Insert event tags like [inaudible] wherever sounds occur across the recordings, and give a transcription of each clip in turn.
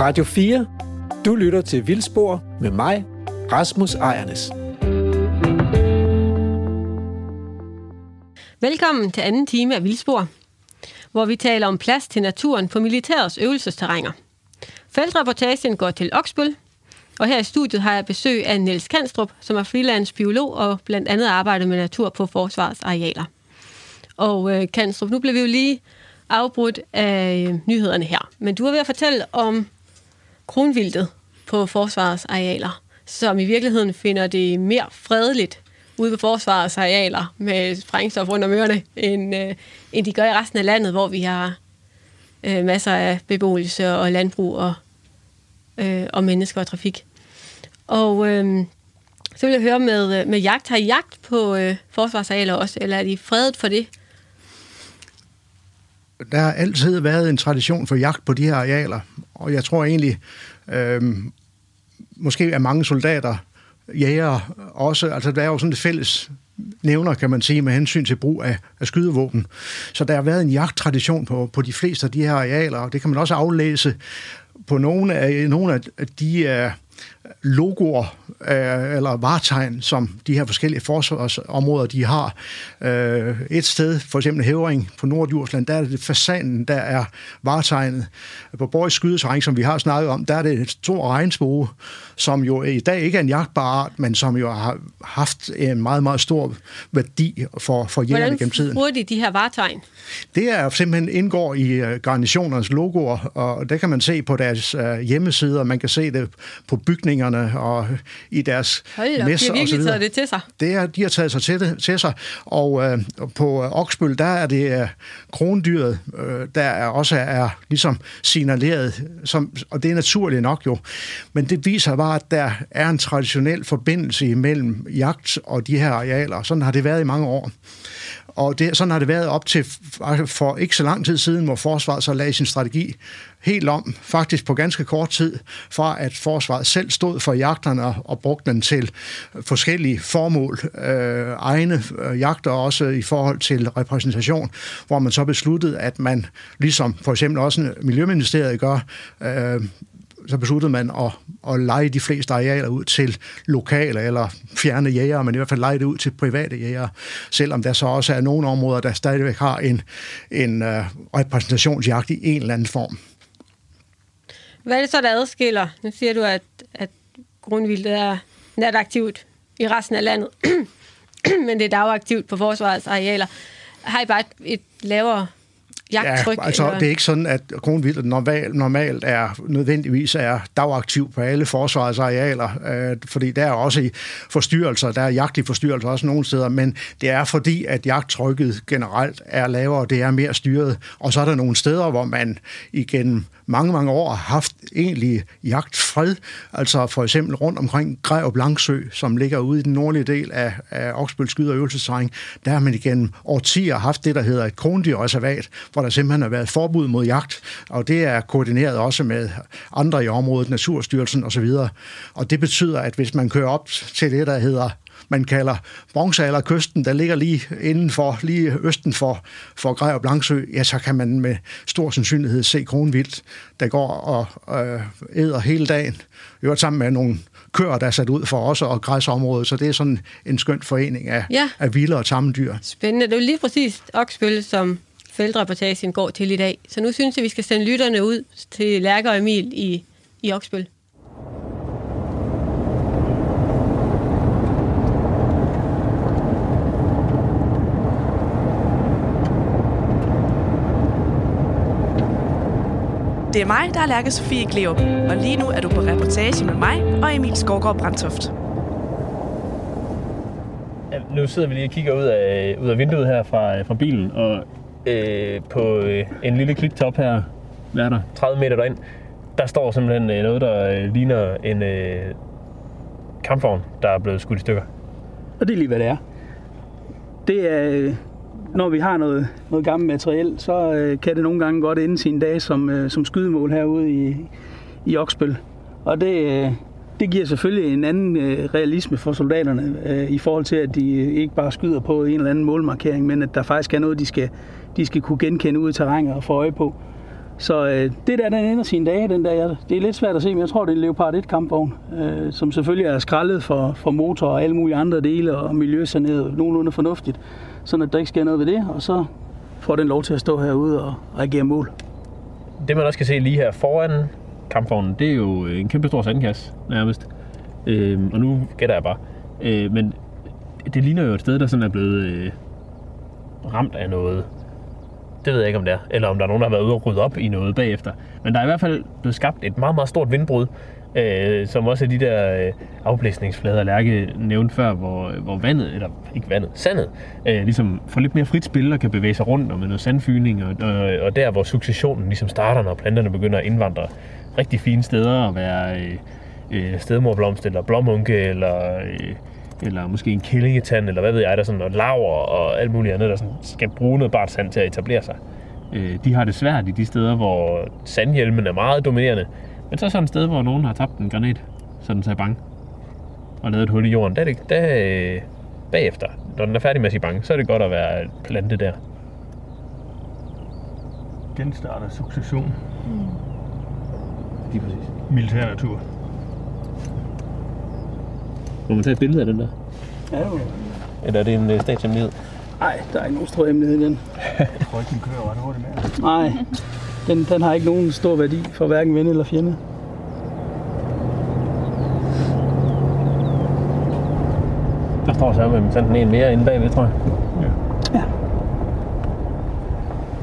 Radio 4. Du lytter til Vildspor med mig, Rasmus Ejernes. Velkommen til anden time af Vildspor, hvor vi taler om plads til naturen på militærets øvelsesterrænger. Feltreportagen går til Oksbøl, og her i studiet har jeg besøg af Niels Kanstrup, som er freelance biolog og blandt andet arbejder med natur på forsvarets arealer. Og øh, Kanstrup, nu bliver vi jo lige afbrudt af øh, nyhederne her. Men du er ved at fortælle om kronvildet på forsvarets arealer, som i virkeligheden finder det mere fredeligt ude på forsvarets arealer med sprængstof rundt om ørerne, end, øh, end de gør i resten af landet, hvor vi har øh, masser af beboelse og landbrug og, øh, og mennesker og trafik. Og øh, så vil jeg høre med, øh, med jagt. Har I jagt på øh, forsvarsarealer også, eller er de fredet for det? Der har altid været en tradition for jagt på de her arealer, og jeg tror egentlig, øh, måske er mange soldater, jæger også, altså der er jo sådan et fælles nævner, kan man sige, med hensyn til brug af, af skydevåben. Så der har været en jagttradition på, på de fleste af de her arealer, og det kan man også aflæse på nogle af, nogle af de uh, logoer øh, eller varetegn, som de her forskellige forsvarsområder, de har. Øh, et sted, for eksempel Hævring på Nordjursland, der er det fasanen, der er varetegnet. På Borgs skydeterræn, som vi har snakket om, der er det et stort regnsbue, som jo i dag ikke er en jagtbar art, men som jo har haft en meget, meget stor værdi for, for jægerne gennem tiden. Hvordan bruger de de her varetegn? Det er simpelthen indgår i øh, garnitionernes logoer, og det kan man se på deres uh, hjemmesider, man kan se det på bygningerne og i deres Hold messer de har virkelig taget det til sig. Det er, de har taget sig til, det, til sig, og uh, på uh, Oksbøl, der er det uh, krondyret, uh, der er også er ligesom signaleret, som, og det er naturligt nok jo, men det viser bare, at der er en traditionel forbindelse imellem jagt og de her arealer. Sådan har det været i mange år. Og det, sådan har det været op til for ikke så lang tid siden, hvor forsvaret så lagde sin strategi helt om, faktisk på ganske kort tid, fra at forsvaret selv stod for jagterne og brugte den til forskellige formål, øh, egne øh, jagter også i forhold til repræsentation, hvor man så besluttede, at man, ligesom for eksempel også Miljøministeriet gør, øh, så besluttede man at, at lege de fleste arealer ud til lokale eller fjerne jæger, men i hvert fald lege det ud til private jæger, selvom der så også er nogle områder, der stadigvæk har en, en uh, repræsentationsjagt i en eller anden form. Hvad er det så, der adskiller? Nu siger du, at, at grundvildet er nataktivt i resten af landet, [clears throat] men det er dagaktivt på forsvarets arealer. Har I bare et, et lavere jagttryk? Ja, altså eller? det er ikke sådan, at kronvildt normalt, normalt er nødvendigvis er dagaktiv på alle forsvarets arealer, øh, fordi der er også forstyrrelser, der er jagtlige forstyrrelser også nogle steder, men det er fordi, at jagttrykket generelt er lavere, det er mere styret, og så er der nogle steder, hvor man igennem mange, mange år har haft egentlig jagtfred. Altså for eksempel rundt omkring Græ og Blanksø, som ligger ude i den nordlige del af, af Oksbøl Skyde- og øvelsesterræn. Der har man igennem årtier haft det, der hedder et krondyrreservat, hvor der simpelthen har været forbud mod jagt, og det er koordineret også med andre i området, Naturstyrelsen osv. Og det betyder, at hvis man kører op til det, der hedder man kalder bronzealderkysten, der ligger lige indenfor, lige østen for, for Grej og Blanksø, ja, så kan man med stor sandsynlighed se kronvildt, der går og øh, æder hele dagen. Vi var sammen med nogle køer, der er sat ud for også og græsområdet, så det er sådan en skøn forening af, Ja. af vilde og tamme dyr. Spændende. Det er jo lige præcis Oksbøl, som feltreportagen går til i dag. Så nu synes jeg, vi skal sende lytterne ud til Lærke og Emil i, i Oksbøl. Det er mig, der er Lærke Sofie Gleup, og lige nu er du på reportage med mig og Emil Skovgaard Brandtoft. Ja, nu sidder vi lige og kigger ud af, ud af vinduet her fra, fra bilen, og øh, på øh, en lille kliktop her, hvad er der, 30 meter derind, der står simpelthen øh, noget, der øh, ligner en øh, kampvogn, der er blevet skudt i stykker. Og det er lige, hvad det er. Det er, øh, når vi har noget, noget gammelt materiel, så øh, kan det nogle gange godt ende sin dag som, øh, som skydemål herude i, i Oksbøl. Og det, øh, det giver selvfølgelig en anden øh, realisme for soldaterne øh, i forhold til, at de øh, ikke bare skyder på en eller anden målmarkering, men at der faktisk er noget, de skal, de skal kunne genkende ud i terrænet og få øje på. Så øh, det der, den ender sine dage, den der, jeg, det er lidt svært at se, men jeg tror, det er en Leopard 1 kampvogn, øh, som selvfølgelig er skrællet for, for motor og alle mulige andre dele, og miljøsaneret nogenlunde fornuftigt, sådan at der ikke sker noget ved det, og så får den lov til at stå herude og reagere mål. Det man også kan se lige her foran kampvognen, det er jo øh, en kæmpe stor sandkasse nærmest. Øh, og nu gætter jeg bare. Øh, men det ligner jo et sted, der sådan er blevet øh, ramt af noget. Det ved jeg ikke, om det er. Eller om der er nogen, der har været ude og rydde op i noget bagefter. Men der er i hvert fald blevet skabt et meget, meget stort vindbrud. Øh, som også er de der øh, afblæsningsflader, Lærke nævnte før, hvor, øh, hvor vandet, eller ikke vandet, sandet, øh, ligesom får lidt mere frit spil og kan bevæge sig rundt og med noget sandfyning, og, og, og der, hvor successionen ligesom starter, når planterne begynder at indvandre rigtig fine steder og være øh, øh, stedmorblomst, eller blåmunke, eller, øh, eller måske en kællingetand, eller hvad ved jeg, der sådan noget laver og alt muligt andet, der sådan skal bruge noget bart sand til at etablere sig. Øh, de har det svært i de steder, hvor sandhjelmen er meget dominerende, men så sådan et sted, hvor nogen har tabt en granat, så den tager bang og lavet et hul i jorden, der er det, der, øh, bagefter, når den er færdig med at sige bang, så er det godt at være plante der. Genstarter succession. Lige præcis. Militær natur. Må man tage et billede af den der? Ja, jo. Eller er det en øh, statshemmelighed? Nej, der er ikke nogen stor hemmelighed i den. Jeg tror ikke, den kører ret hurtigt med. Nej, den, den har ikke nogen stor værdi for hverken ven eller fjende. Der står så med sådan en mere inde bagved, tror jeg. Ja.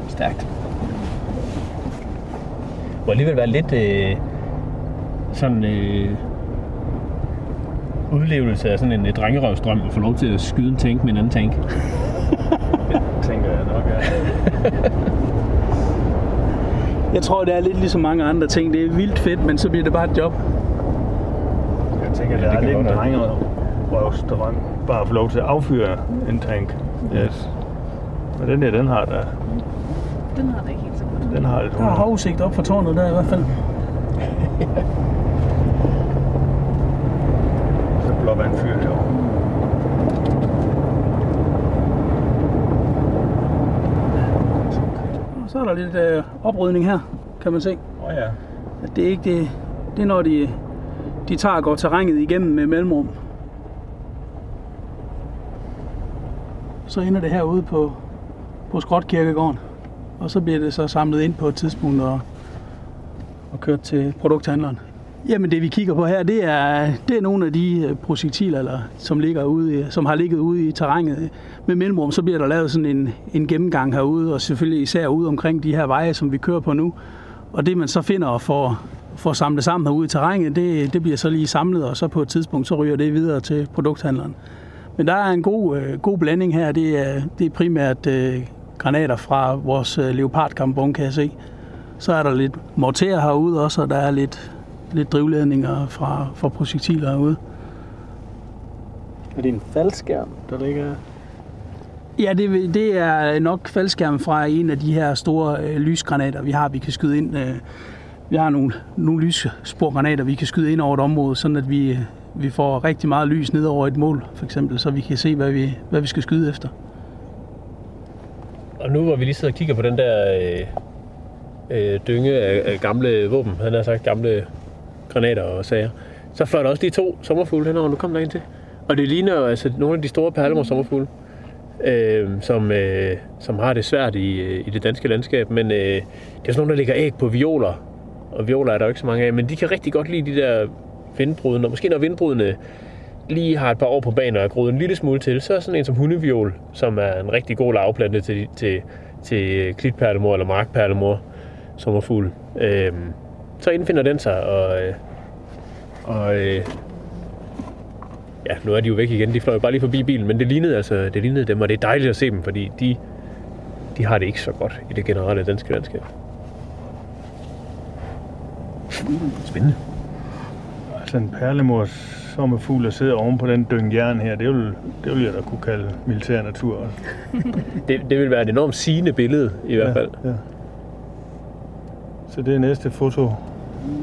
Stærkt. Må alligevel være lidt øh, sådan øh, udlevelse af sådan en øh, drengerøvsdrøm at få lov til at skyde en tank med en anden tank. [laughs] Tænker jeg nok, ja. [laughs] Jeg tror, det er lidt ligesom mange andre ting. Det er vildt fedt, men så bliver det bare et job. Jeg tænker, Ja, det det er lidt en drengerøvsdrøm. Bare at få lov til at affyre en tank. Yes. Men den der, den har der. Den har det ikke helt så godt. Den har lidt Der er havudsigt op fra tårnet der i hvert fald. [laughs] Så blåvand fyr derovre. Og så er der lidt øh, oprydning her, kan man se. Åh oh, ja. At det er ikke det, det er når de, de tager og går terrænet igennem med mellemrum. Så ender det herude på, på Skrotkirkegården. Og så bliver det så samlet ind på et tidspunkt og, og kørt til produkthandleren. Jamen det vi kigger på her, det er, det er nogle af de øh, projektiler, eller, som, ligger ude, i- som har ligget ude i terrænet. Med mellemrum, så bliver der lavet sådan en, en gennemgang herude, og selvfølgelig især ude omkring de her veje, som vi kører på nu. Og det man så finder og får, får samlet sammen herude i terrænet, det, det bliver så lige samlet, og så på et tidspunkt, så ryger det videre til produkthandleren. Men der er en god, øh, god blanding her. Det er, det er primært øh, granater fra vores øh, leopardkampvogn, kan jeg se. Så er der lidt morter herude også, og der er lidt, lidt drivledninger fra, fra projektiler herude. Er det en faldskærm, der ligger... Ja, det, det er nok faldskærm fra en af de her store øh, lysgranater, vi har, vi kan skyde ind. Øh, vi har nogle, nogle lyssporgranater, vi kan skyde ind over et område, sådan at vi, øh, vi får rigtig meget lys ned over et mål, for eksempel, så vi kan se, hvad vi, hvad vi skal skyde efter. Og nu hvor vi lige sidder og kigger på den der øh, øh, dynge af, af gamle våben, han har sagt gamle granater og sager, så fløj der også de to sommerfugle henover, nu kom der en til. Og det ligner jo altså nogle af de store perlemor sommerfugle, øh, som, øh, som har det svært i, øh, i det danske landskab, men øh, det er sådan nogle, der ligger æg på violer, og violer er der jo ikke så mange af, men de kan rigtig godt lide de der vindbrudene, og måske når vindbrudene lige har et par år på banen og er groet en lille smule til, så er sådan en som hundeviol, som er en rigtig god lavplante til, til, til klitperlemor eller markperlemor, sommerfugl. Øhm, så indfinder den sig, og, øh, og øh, ja, nu er de jo væk igen, de fløj jo bare lige forbi bilen, men det lignede altså, det lignede dem, og det er dejligt at se dem, fordi de, de har det ikke så godt i det generelle danske landskab. Spændende. Altså en perlemors sommerfugl, der sidder oven på den dynge jern her, det vil, det vil jeg da kunne kalde militær natur. [laughs] Det, det vil være et enormt sigende billede, i hvert fald. Ja. Så det er næste fototur,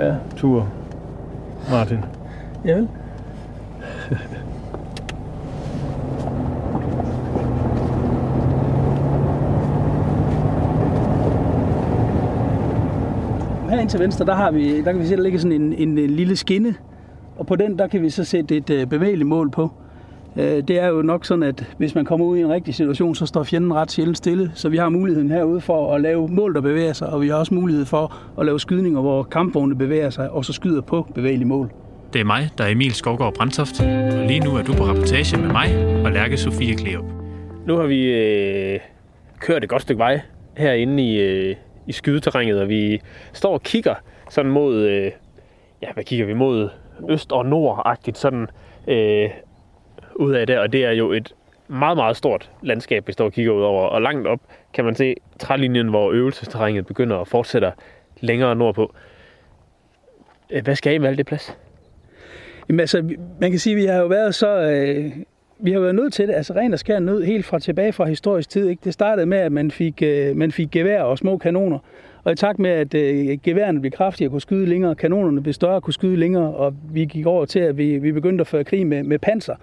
Ja. Martin. Ja vel? Her til venstre, der, har vi, der kan vi se, der ligger sådan en, en, en lille skinne, og på den, der kan vi så sætte et øh, bevægeligt mål på. Øh, det er jo nok sådan, at hvis man kommer ud i en rigtig situation, så står fjenden ret sjældent stille. Så vi har muligheden herude for at lave mål, der bevæger sig, og vi har også mulighed for at lave skydninger, hvor kampvogne bevæger sig, og så skyder på bevægelige mål. Det er mig, der er Emil Skovgaard Brandtoft, og lige nu er du på rapportage med mig og Lærke Sofie Kleop. Nu har vi øh, kørt et godt stykke vej herinde i, øh, i skydeterrænet, og vi står og kigger sådan mod, øh, ja, hvad kigger vi mod? Øst og nord-agtigt, sådan øh, ud af det, og det er jo et meget, meget stort landskab, vi står og kigger ud over. Og langt op kan man se trælinjen, hvor øvelsesterrænet begynder at fortsætte længere nordpå. Øh, hvad skal I med alt det plads? Jamen altså, man kan sige, at vi har jo været så... Øh, vi har været nødt til det, altså rent og skær nød helt fra tilbage fra historisk tid. Ikke? Det startede med, at man fik, øh, man fik gevær og små kanoner, og i takt med, at øh, geværerne blev kraftigere og kunne skyde længere, kanonerne blev større og kunne skyde længere, og vi gik over til, at vi, vi begyndte at føre krig med, med panser,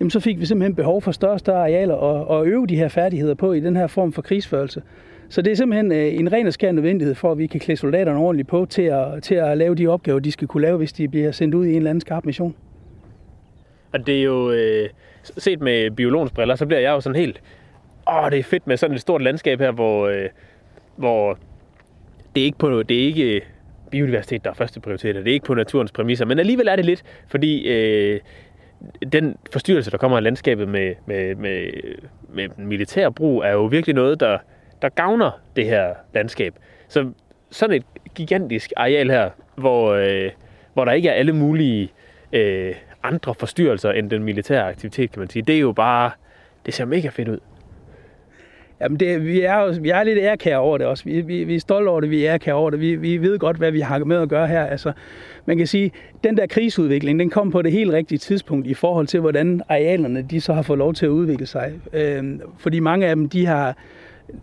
jamen så fik vi simpelthen behov for større og større arealer og, og øve de her færdigheder på i den her form for krigsførelse. Så det er simpelthen øh, en ren og skær nødvendighed for, at vi kan klæde soldaterne ordentligt på til at, til at lave de opgaver, de skal kunne lave, hvis de bliver sendt ud i en eller anden skarp mission. Og det er jo, øh, set med biologens briller, så bliver jeg jo sådan helt, åh, det er fedt med sådan et stort landskab her, hvor, øh, hvor det er ikke på, det er ikke øh, biodiversitet, der er første prioritet, det er ikke på naturens præmisser, men alligevel er det lidt, fordi øh, den forstyrrelse, der kommer af landskabet med, med, med, med militær brug, er jo virkelig noget, der, der gavner det her landskab. Så sådan et gigantisk areal her, hvor, øh, hvor der ikke er alle mulige øh, andre forstyrrelser end den militære aktivitet, kan man sige, det er jo bare, det ser mega fedt ud. Jamen det, vi, er vi er lidt ærkære over det også. Vi, vi, vi er stolte over det, vi er ærkære over det. Vi, vi ved godt, hvad vi har med at gøre her. Altså, man kan sige, den der krigsudvikling, den kom på det helt rigtige tidspunkt i forhold til, hvordan arealerne de så har fået lov til at udvikle sig. Øhm, fordi mange af dem, de har,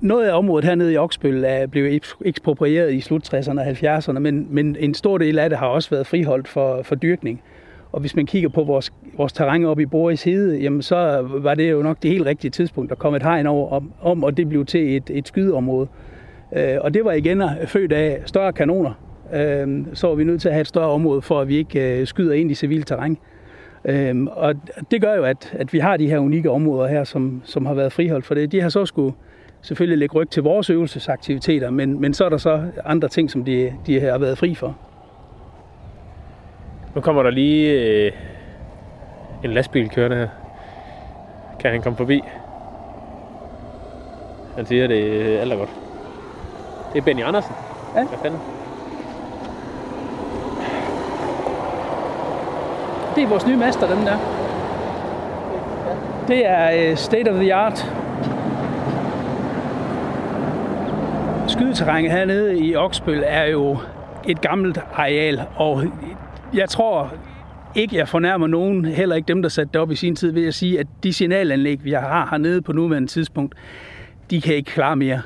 noget af området hernede i Oksbøl er blevet eksproprieret i slut 60'erne og 70'erne, men, men en stor del af det har også været friholdt for, for dyrkning. Og hvis man kigger på vores, vores terræn oppe i Boris Hede, jamen så var det jo nok det helt rigtige tidspunkt, der kom et hegn over om, om og det blev til et, et skydeområde. Øh, og det var igen født af større kanoner. Øh, så var vi nødt til at have et større område, for at vi ikke øh, skyder ind i civilt terræn. Øh, og det gør jo, at, at vi har de her unikke områder her, som, som har været friholdt for det. De har så skulle selvfølgelig lægge ryg til vores øvelsesaktiviteter, men, men så er der så andre ting, som de, de har været fri for. Nu kommer der lige øh, en lastbil kørende her. Kan han komme forbi? Han siger, det er alt er godt. Det er Benny Andersen. Ja. Hvad fanden? Det er vores nye master, den der. Det er uh, state of the art. Skydeterrænet hernede i Oksbøl er jo et gammelt areal, og jeg tror ikke, jeg fornærmer nogen, heller ikke dem, der satte det op i sin tid, ved at sige, at de signalanlæg, vi har hernede på nuværende tidspunkt, de kan ikke klare mere.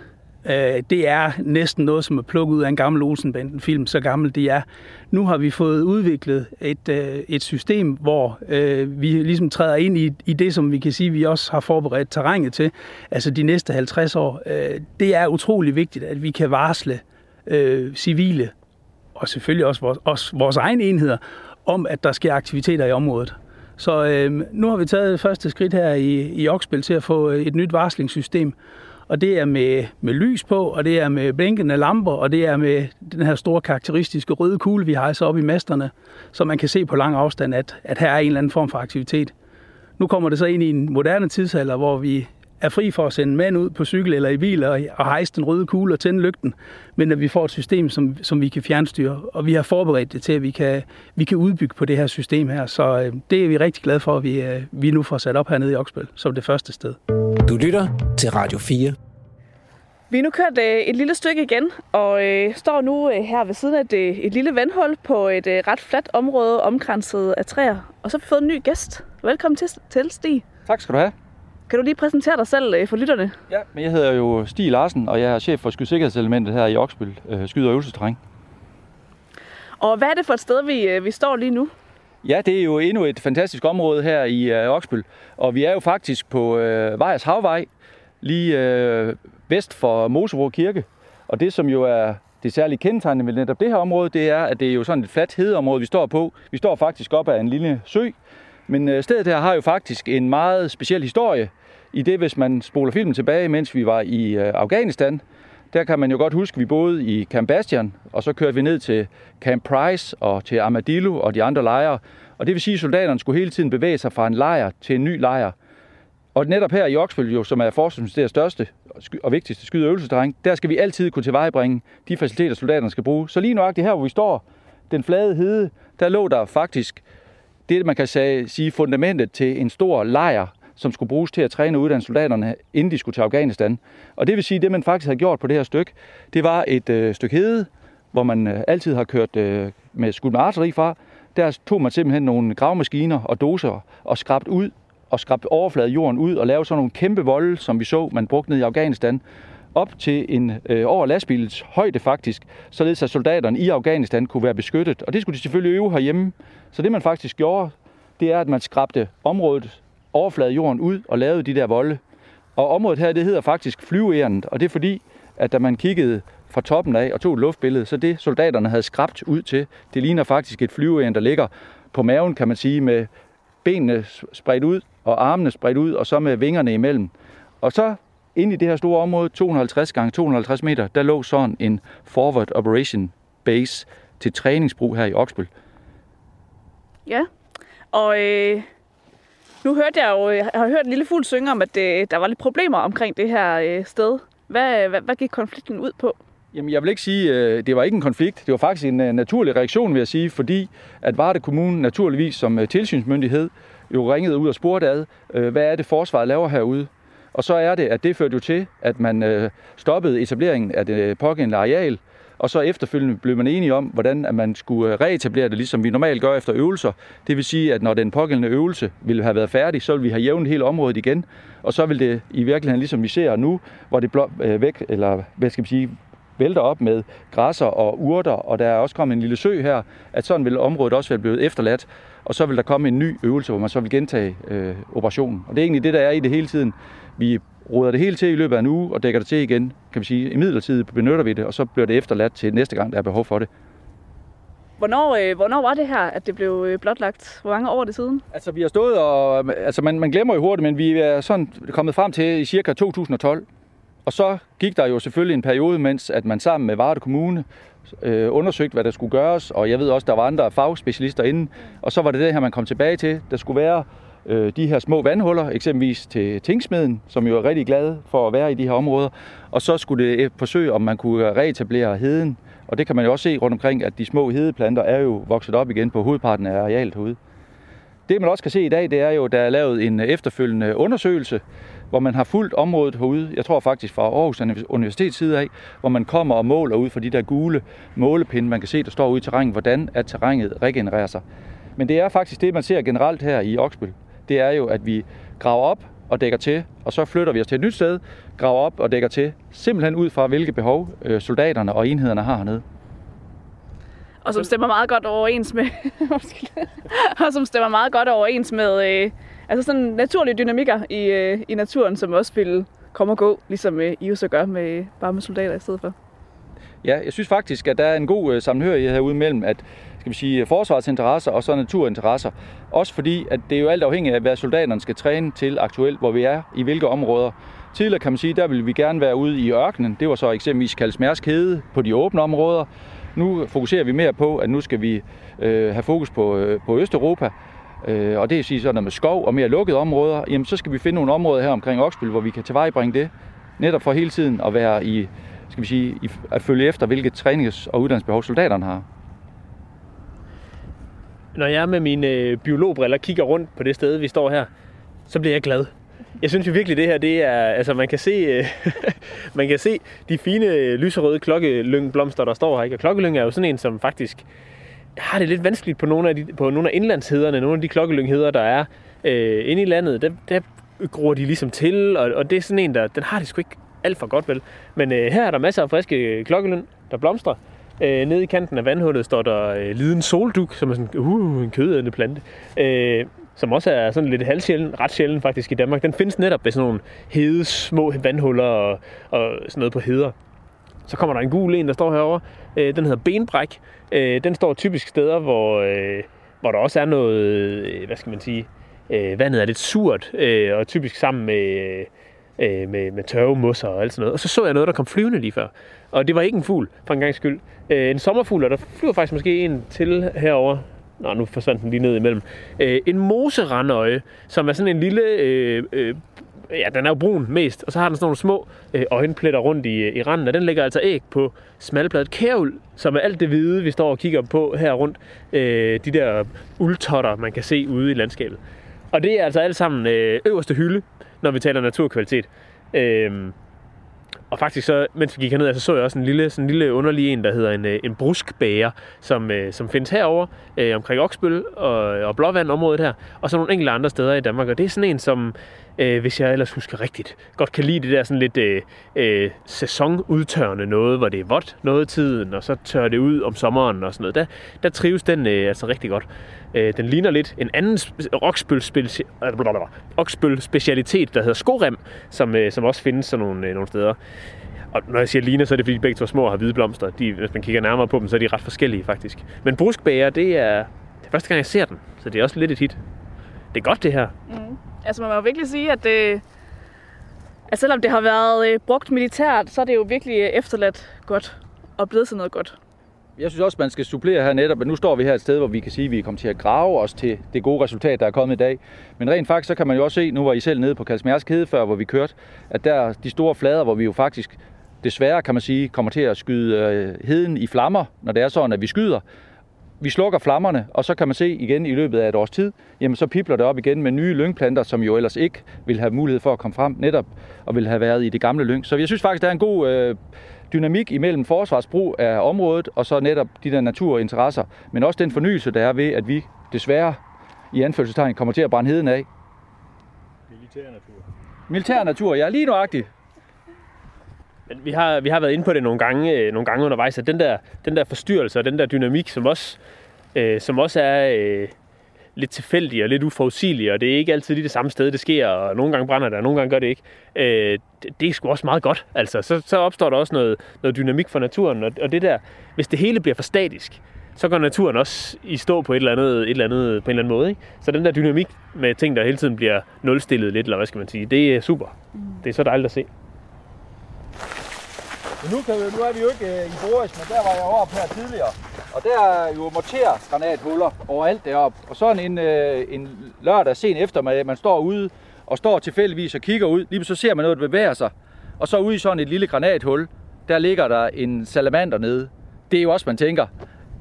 Øh, det er næsten noget, som er plukket ud af en gammel Olsenbanden-film, så gammel de er. Nu har vi fået udviklet et, øh, et system, hvor øh, vi ligesom træder ind i, i det, som vi kan sige, vi også har forberedt terrænet til, altså de næste 50 år. Øh, det er utrolig vigtigt, at vi kan varsle øh, civile og selvfølgelig også vores, også vores egne enheder, om at der sker aktiviteter i området. Så øh, nu har vi taget første skridt her i, i Oksbæl til at få øh, et nyt varslingssystem, og det er med, med lys på, og det er med blinkende lamper, og det er med den her store karakteristiske røde kugle, vi har så oppe i masterne, så man kan se på lang afstand, at, at her er en eller anden form for aktivitet. Nu kommer det så ind i en moderne tidsalder, hvor vi er fri for at sende mænd ud på cykel eller i bil og, og hejse den røde kugle og tænde lygten, men at vi får et system, som, som vi kan fjernstyre, og vi har forberedt det til, at vi kan, vi kan udbygge på det her system her. Så øh, det er vi rigtig glade for, at vi, øh, vi nu får sat op hernede i Oksbøl som det første sted. Du lytter til Radio 4. Vi er nu kørt øh, et lille stykke igen, og øh, står nu øh, her ved siden af et, et lille vandhul på et øh, ret fladt område, omkranset af træer. Og så har vi fået en ny gæst. Velkommen til, til Stig. Tak skal du have. Kan du lige præsentere dig selv øh, for lytterne? Ja, men jeg hedder jo Stig Larsen, og jeg er chef for skydsikkerhedselementet her i Oksbøl, øh, skyd- og øvelsesterræn. Og hvad er det for et sted, vi, øh, vi står lige nu? Ja, det er jo endnu et fantastisk område her i øh, Oksbøl, og vi er jo faktisk på øh, Vejers Havvej, lige øh, vest for Mosebro Kirke. Og det, som jo er det særlige kendetegnende ved netop det her område, det er, at det er jo sådan et fladt hedeområde, vi står på. Vi står faktisk op ad en lille sø, men øh, stedet her har jo faktisk en meget speciel historie. I det, hvis man spoler filmen tilbage, mens vi var i øh, Afghanistan, der kan man jo godt huske, at vi boede i Camp Bastion, og så kørte vi ned til Camp Price og til Armadillo og de andre lejre. Og det vil sige, at soldaterne skulle hele tiden bevæge sig fra en lejr til en ny lejr. Og netop her i Oxford, jo, som er Forsvarsministeriets største og vigtigste skyde- og øvelsesterræn, der skal vi altid kunne tilvejebringe de faciliteter, soldaterne skal bruge. Så lige nøjagtigt her, hvor vi står, den flade hede, der lå der faktisk det, man kan sige, fundamentet til en stor lejr, som skulle bruges til at træne og uddanne soldaterne, inden de skulle til Afghanistan. Og det vil sige, at det, man faktisk havde gjort på det her stykke, det var et øh, stykke hede, hvor man øh, altid har kørt øh, med skud med artilleri fra. Der tog man simpelthen nogle gravmaskiner og doser og skrabt ud og skrabt overflade jorden ud og lave sådan nogle kæmpe volde, som vi så, man brugte ned i Afghanistan, op til en øh, over lastbilets højde faktisk, således at soldaterne i Afghanistan kunne være beskyttet. Og det skulle de selvfølgelig øve herhjemme. Så det man faktisk gjorde, det er, at man skrabte området overflade jorden ud og lavede de der volde. Og området her, det hedder faktisk flyveærendet, og det er fordi, at da man kiggede fra toppen af og tog et luftbillede, så det soldaterne havde skrabt ud til, det ligner faktisk et flyveærend, der ligger på maven, kan man sige, med benene spredt ud og armene spredt ud, og så med vingerne imellem. Og så inde i det her store område, 250 gange 250 meter, der lå sådan en Forward Operation Base til træningsbrug her i Oksbøl. Ja, og øh, nu hørte jeg jo, jeg har hørt en lille fugl synge om, at det, der var lidt problemer omkring det her øh, sted. Hvad, hvad, hvad gik konflikten ud på? Jamen, jeg vil ikke sige, øh, det var ikke en konflikt. Det var faktisk en øh, naturlig reaktion, vil jeg sige, fordi at Varde Kommune naturligvis som øh, tilsynsmyndighed jo ringede ud og spurgte ad, hvad er det forsvaret laver herude? Og så er det, at det førte jo til, at man øh, stoppede etableringen af det pågældende areal, og så efterfølgende blev man enige om, hvordan at man skulle øh, reetablere det, ligesom vi normalt gør efter øvelser. Det vil sige, at når den pågældende øvelse ville have været færdig, så ville vi have jævnet hele området igen, og så vil det i virkeligheden, ligesom vi ser nu, hvor det blå, øh, væk, eller hvad skal vi sige, vælter op med græsser og urter, og der er også kommet en lille sø her, at sådan vil området også være blevet efterladt, og så vil der komme en ny øvelse, hvor man så vil gentage øh, operationen. Og det er egentlig det, der er i det hele tiden. Vi ruder det hele til i løbet af en uge og dækker det til igen, kan vi sige. I midlertid benytter vi det, og så bliver det efterladt til næste gang, der er behov for det. Hvornår, øh, hvornår var det her, at det blev øh, blotlagt? Hvor mange år er det siden? Altså, vi har stået og... Altså, man, man glemmer jo hurtigt, men vi er sådan kommet frem til i cirka 2012. Og så gik der jo selvfølgelig en periode, mens at man sammen med Varde Kommune øh, undersøgte, hvad der skulle gøres, og jeg ved også, der var andre fagspecialister inde, og så var det det her, man kom tilbage til. Der skulle være øh, de her små vandhuller, eksempelvis til Tingsmeden, som jo er rigtig glade for at være i de her områder, og så skulle det forsøge, om man kunne reetablere heden, og det kan man jo også se rundt omkring, at de små hedeplanter er jo vokset op igen på hovedparten af arealet herude. Det man også kan se i dag, det er jo, at der er lavet en efterfølgende undersøgelse, hvor man har fulgt området herude, jeg tror faktisk fra Aarhus Universitets side af, hvor man kommer og måler ud for de der gule målepinde, man kan se, der står ude i terrænet, hvordan at terrænet regenererer sig. Men det er faktisk det, man ser generelt her i Oksbøl. Det er jo, at vi graver op og dækker til, og så flytter vi os til et nyt sted, graver op og dækker til, simpelthen ud fra, hvilke behov øh, soldaterne og enhederne har hernede. Og som stemmer meget godt overens med, [laughs] og som stemmer meget godt overens med, øh, Altså sådan naturlige dynamikker i, øh, i naturen, som også vil komme og gå, ligesom øh, I så gør med, bare med soldater i stedet for. Ja, jeg synes faktisk, at der er en god øh, sammenhørighed herude mellem, at skal vi sige, forsvarsinteresser og så naturinteresser. Også fordi, at det er jo alt afhængigt af, hvad soldaterne skal træne til aktuelt, hvor vi er, i hvilke områder. Tidligere kan man sige, der ville vi gerne være ude i ørkenen. Det var så eksempelvis Kalsmærsk Hede på de åbne områder. Nu fokuserer vi mere på, at nu skal vi øh, have fokus på, øh, på Østeuropa, øh, og det vil sige sådan noget med skov og mere lukkede områder, jamen så skal vi finde nogle områder her omkring Oksbøl, hvor vi kan tilvejebringe det, netop for hele tiden at være i, skal vi sige, i, at følge efter, hvilke trænings- og uddannelsesbehov soldaterne har. Når jeg med mine øh, biologbriller kigger rundt på det sted, vi står her, så bliver jeg glad. Jeg synes jo virkelig, det her, det er, altså man kan se, øh, [laughs] man kan se de fine øh, lyserøde klokkelyngblomster, der står her. Ikke? Og klokkelyng er jo sådan en, som faktisk har det lidt vanskeligt på nogle af, de, på nogle af indlandshederne, nogle af de klokkelyngheder, der er øh, inde i landet. Der, der gror de ligesom til, og, og det er sådan en, der den har det sgu ikke alt for godt vel. Men øh, her er der masser af friske øh, klokkelyng, der blomstrer. Øh, nede i kanten af vandhullet står der øh, liden solduk, som er sådan uh, en kødædende plante. Øh, som også er sådan lidt halvsjælden, ret sjælden faktisk i Danmark. Den findes netop ved sådan nogle hede små vandhuller og, og sådan noget på heder. Så kommer der en gul en, der står herover. Øh, den hedder benbræk. Øh, den står typisk steder, hvor, øh, hvor der også er noget, øh, hvad skal man sige, øh, vandet er lidt surt, øh, og typisk sammen med, øh, med, med tørvemosser og alt sådan noget. Og så så jeg noget, der kom flyvende lige før. Og det var ikke en fugl, for en gang skyld. Øh, en sommerfugl, og der flyver faktisk måske en til herover. Nå, nu forsvandt den lige ned imellem. Øh, en moserandøje, som er sådan en lille... Øh, øh, ja, den er jo brun mest, og så har den sådan nogle små øh, øjenpletter rundt i, øh, i randen, og den lægger altså æg på smalbladet kærul, som er alt det hvide, vi står og kigger på her rundt. Øh, de der uldtotter, man kan se ude i landskabet. Og det er altså alt sammen øh, øverste hylde, når vi taler naturkvalitet. Øh, og faktisk så, mens vi gik herned, så så jeg også en lille, sådan en lille underlig en, der hedder en, øh, en bruskbæger, som, øh, som findes herover øh, omkring Oksbøl og, og Blåvand området her, og så nogle enkelte andre steder i Danmark. Og det er sådan en, som, øh, hvis jeg ellers husker rigtigt, godt kan lide det der sådan lidt øh, øh, sæsonudtørrende noget, hvor det er vådt noget af tiden, og så tørrer det ud om sommeren og sådan noget. Der, der trives den øh, altså rigtig godt. Øh, den ligner lidt en anden Oksbøl, øh, Oksbøl specialitet, der hedder skorem, som, øh, som også findes sådan nogle, øh, nogle steder. Og når jeg siger ligner, så er det fordi, de begge to små og har hvide blomster. De, hvis man kigger nærmere på dem, så er de ret forskellige faktisk. Men bruskbæger, det er, det er første gang, jeg ser den, så det er også lidt et hit. Det er godt, det her. Mm. Altså man må virkelig sige, at, det, at selvom det har været øh, brugt militært, så er det jo virkelig øh, efterladt godt og blevet til noget godt. Jeg synes også, man skal supplere her netop, at nu står vi her et sted, hvor vi kan sige, at vi er kommet til at grave os til det gode resultat, der er kommet i dag. Men rent faktisk, så kan man jo også se, nu var I selv nede på Kalsmærsk Hede før, hvor vi kørte, at der de store flader, hvor vi jo faktisk desværre, kan man sige, kommer til at skyde øh, heden i flammer, når det er sådan, at vi skyder. Vi slukker flammerne, og så kan man se igen i løbet af et års tid, jamen så pipler det op igen med nye lyngplanter, som jo ellers ikke vil have mulighed for at komme frem netop, og vil have været i det gamle lyng. Så jeg synes faktisk, der er en god øh, dynamik imellem forsvarsbrug af området, og så netop de der naturinteresser, men også den fornyelse, der er ved, at vi desværre i anførselstegn kommer til at brænde heden af. Militær natur. Militær natur, ja, lige nuagtigt. Men vi har, vi har været inde på det nogle gange, øh, nogle gange undervejs, at den der, den der forstyrrelse og den der dynamik, som også, øh, som også er øh, lidt tilfældig og lidt uforudsigelig, og det er ikke altid lige det samme sted, det sker, og nogle gange brænder det, og nogle gange gør det ikke. Øh, det, det er sgu også meget godt. Altså, så, så opstår der også noget, noget dynamik for naturen, og, og det der, hvis det hele bliver for statisk, så går naturen også i stå på et eller andet, et eller andet, på en eller anden måde. Ikke? Så den der dynamik med ting, der hele tiden bliver nulstillet lidt, eller hvad skal man sige, det er super. Det er så dejligt at se. Men nu, kan vi, nu er vi jo ikke øh, i Boris, men der var jeg oppe her tidligere. Og der er jo mortergranathuller overalt deroppe. Og sådan en, øh, en lørdag sen eftermiddag, man står ude og står tilfældigvis og kigger ud. Lige så ser man noget, der bevæger sig. Og så ude i sådan et lille granathul, der ligger der en salamander nede. Det er jo også, man tænker,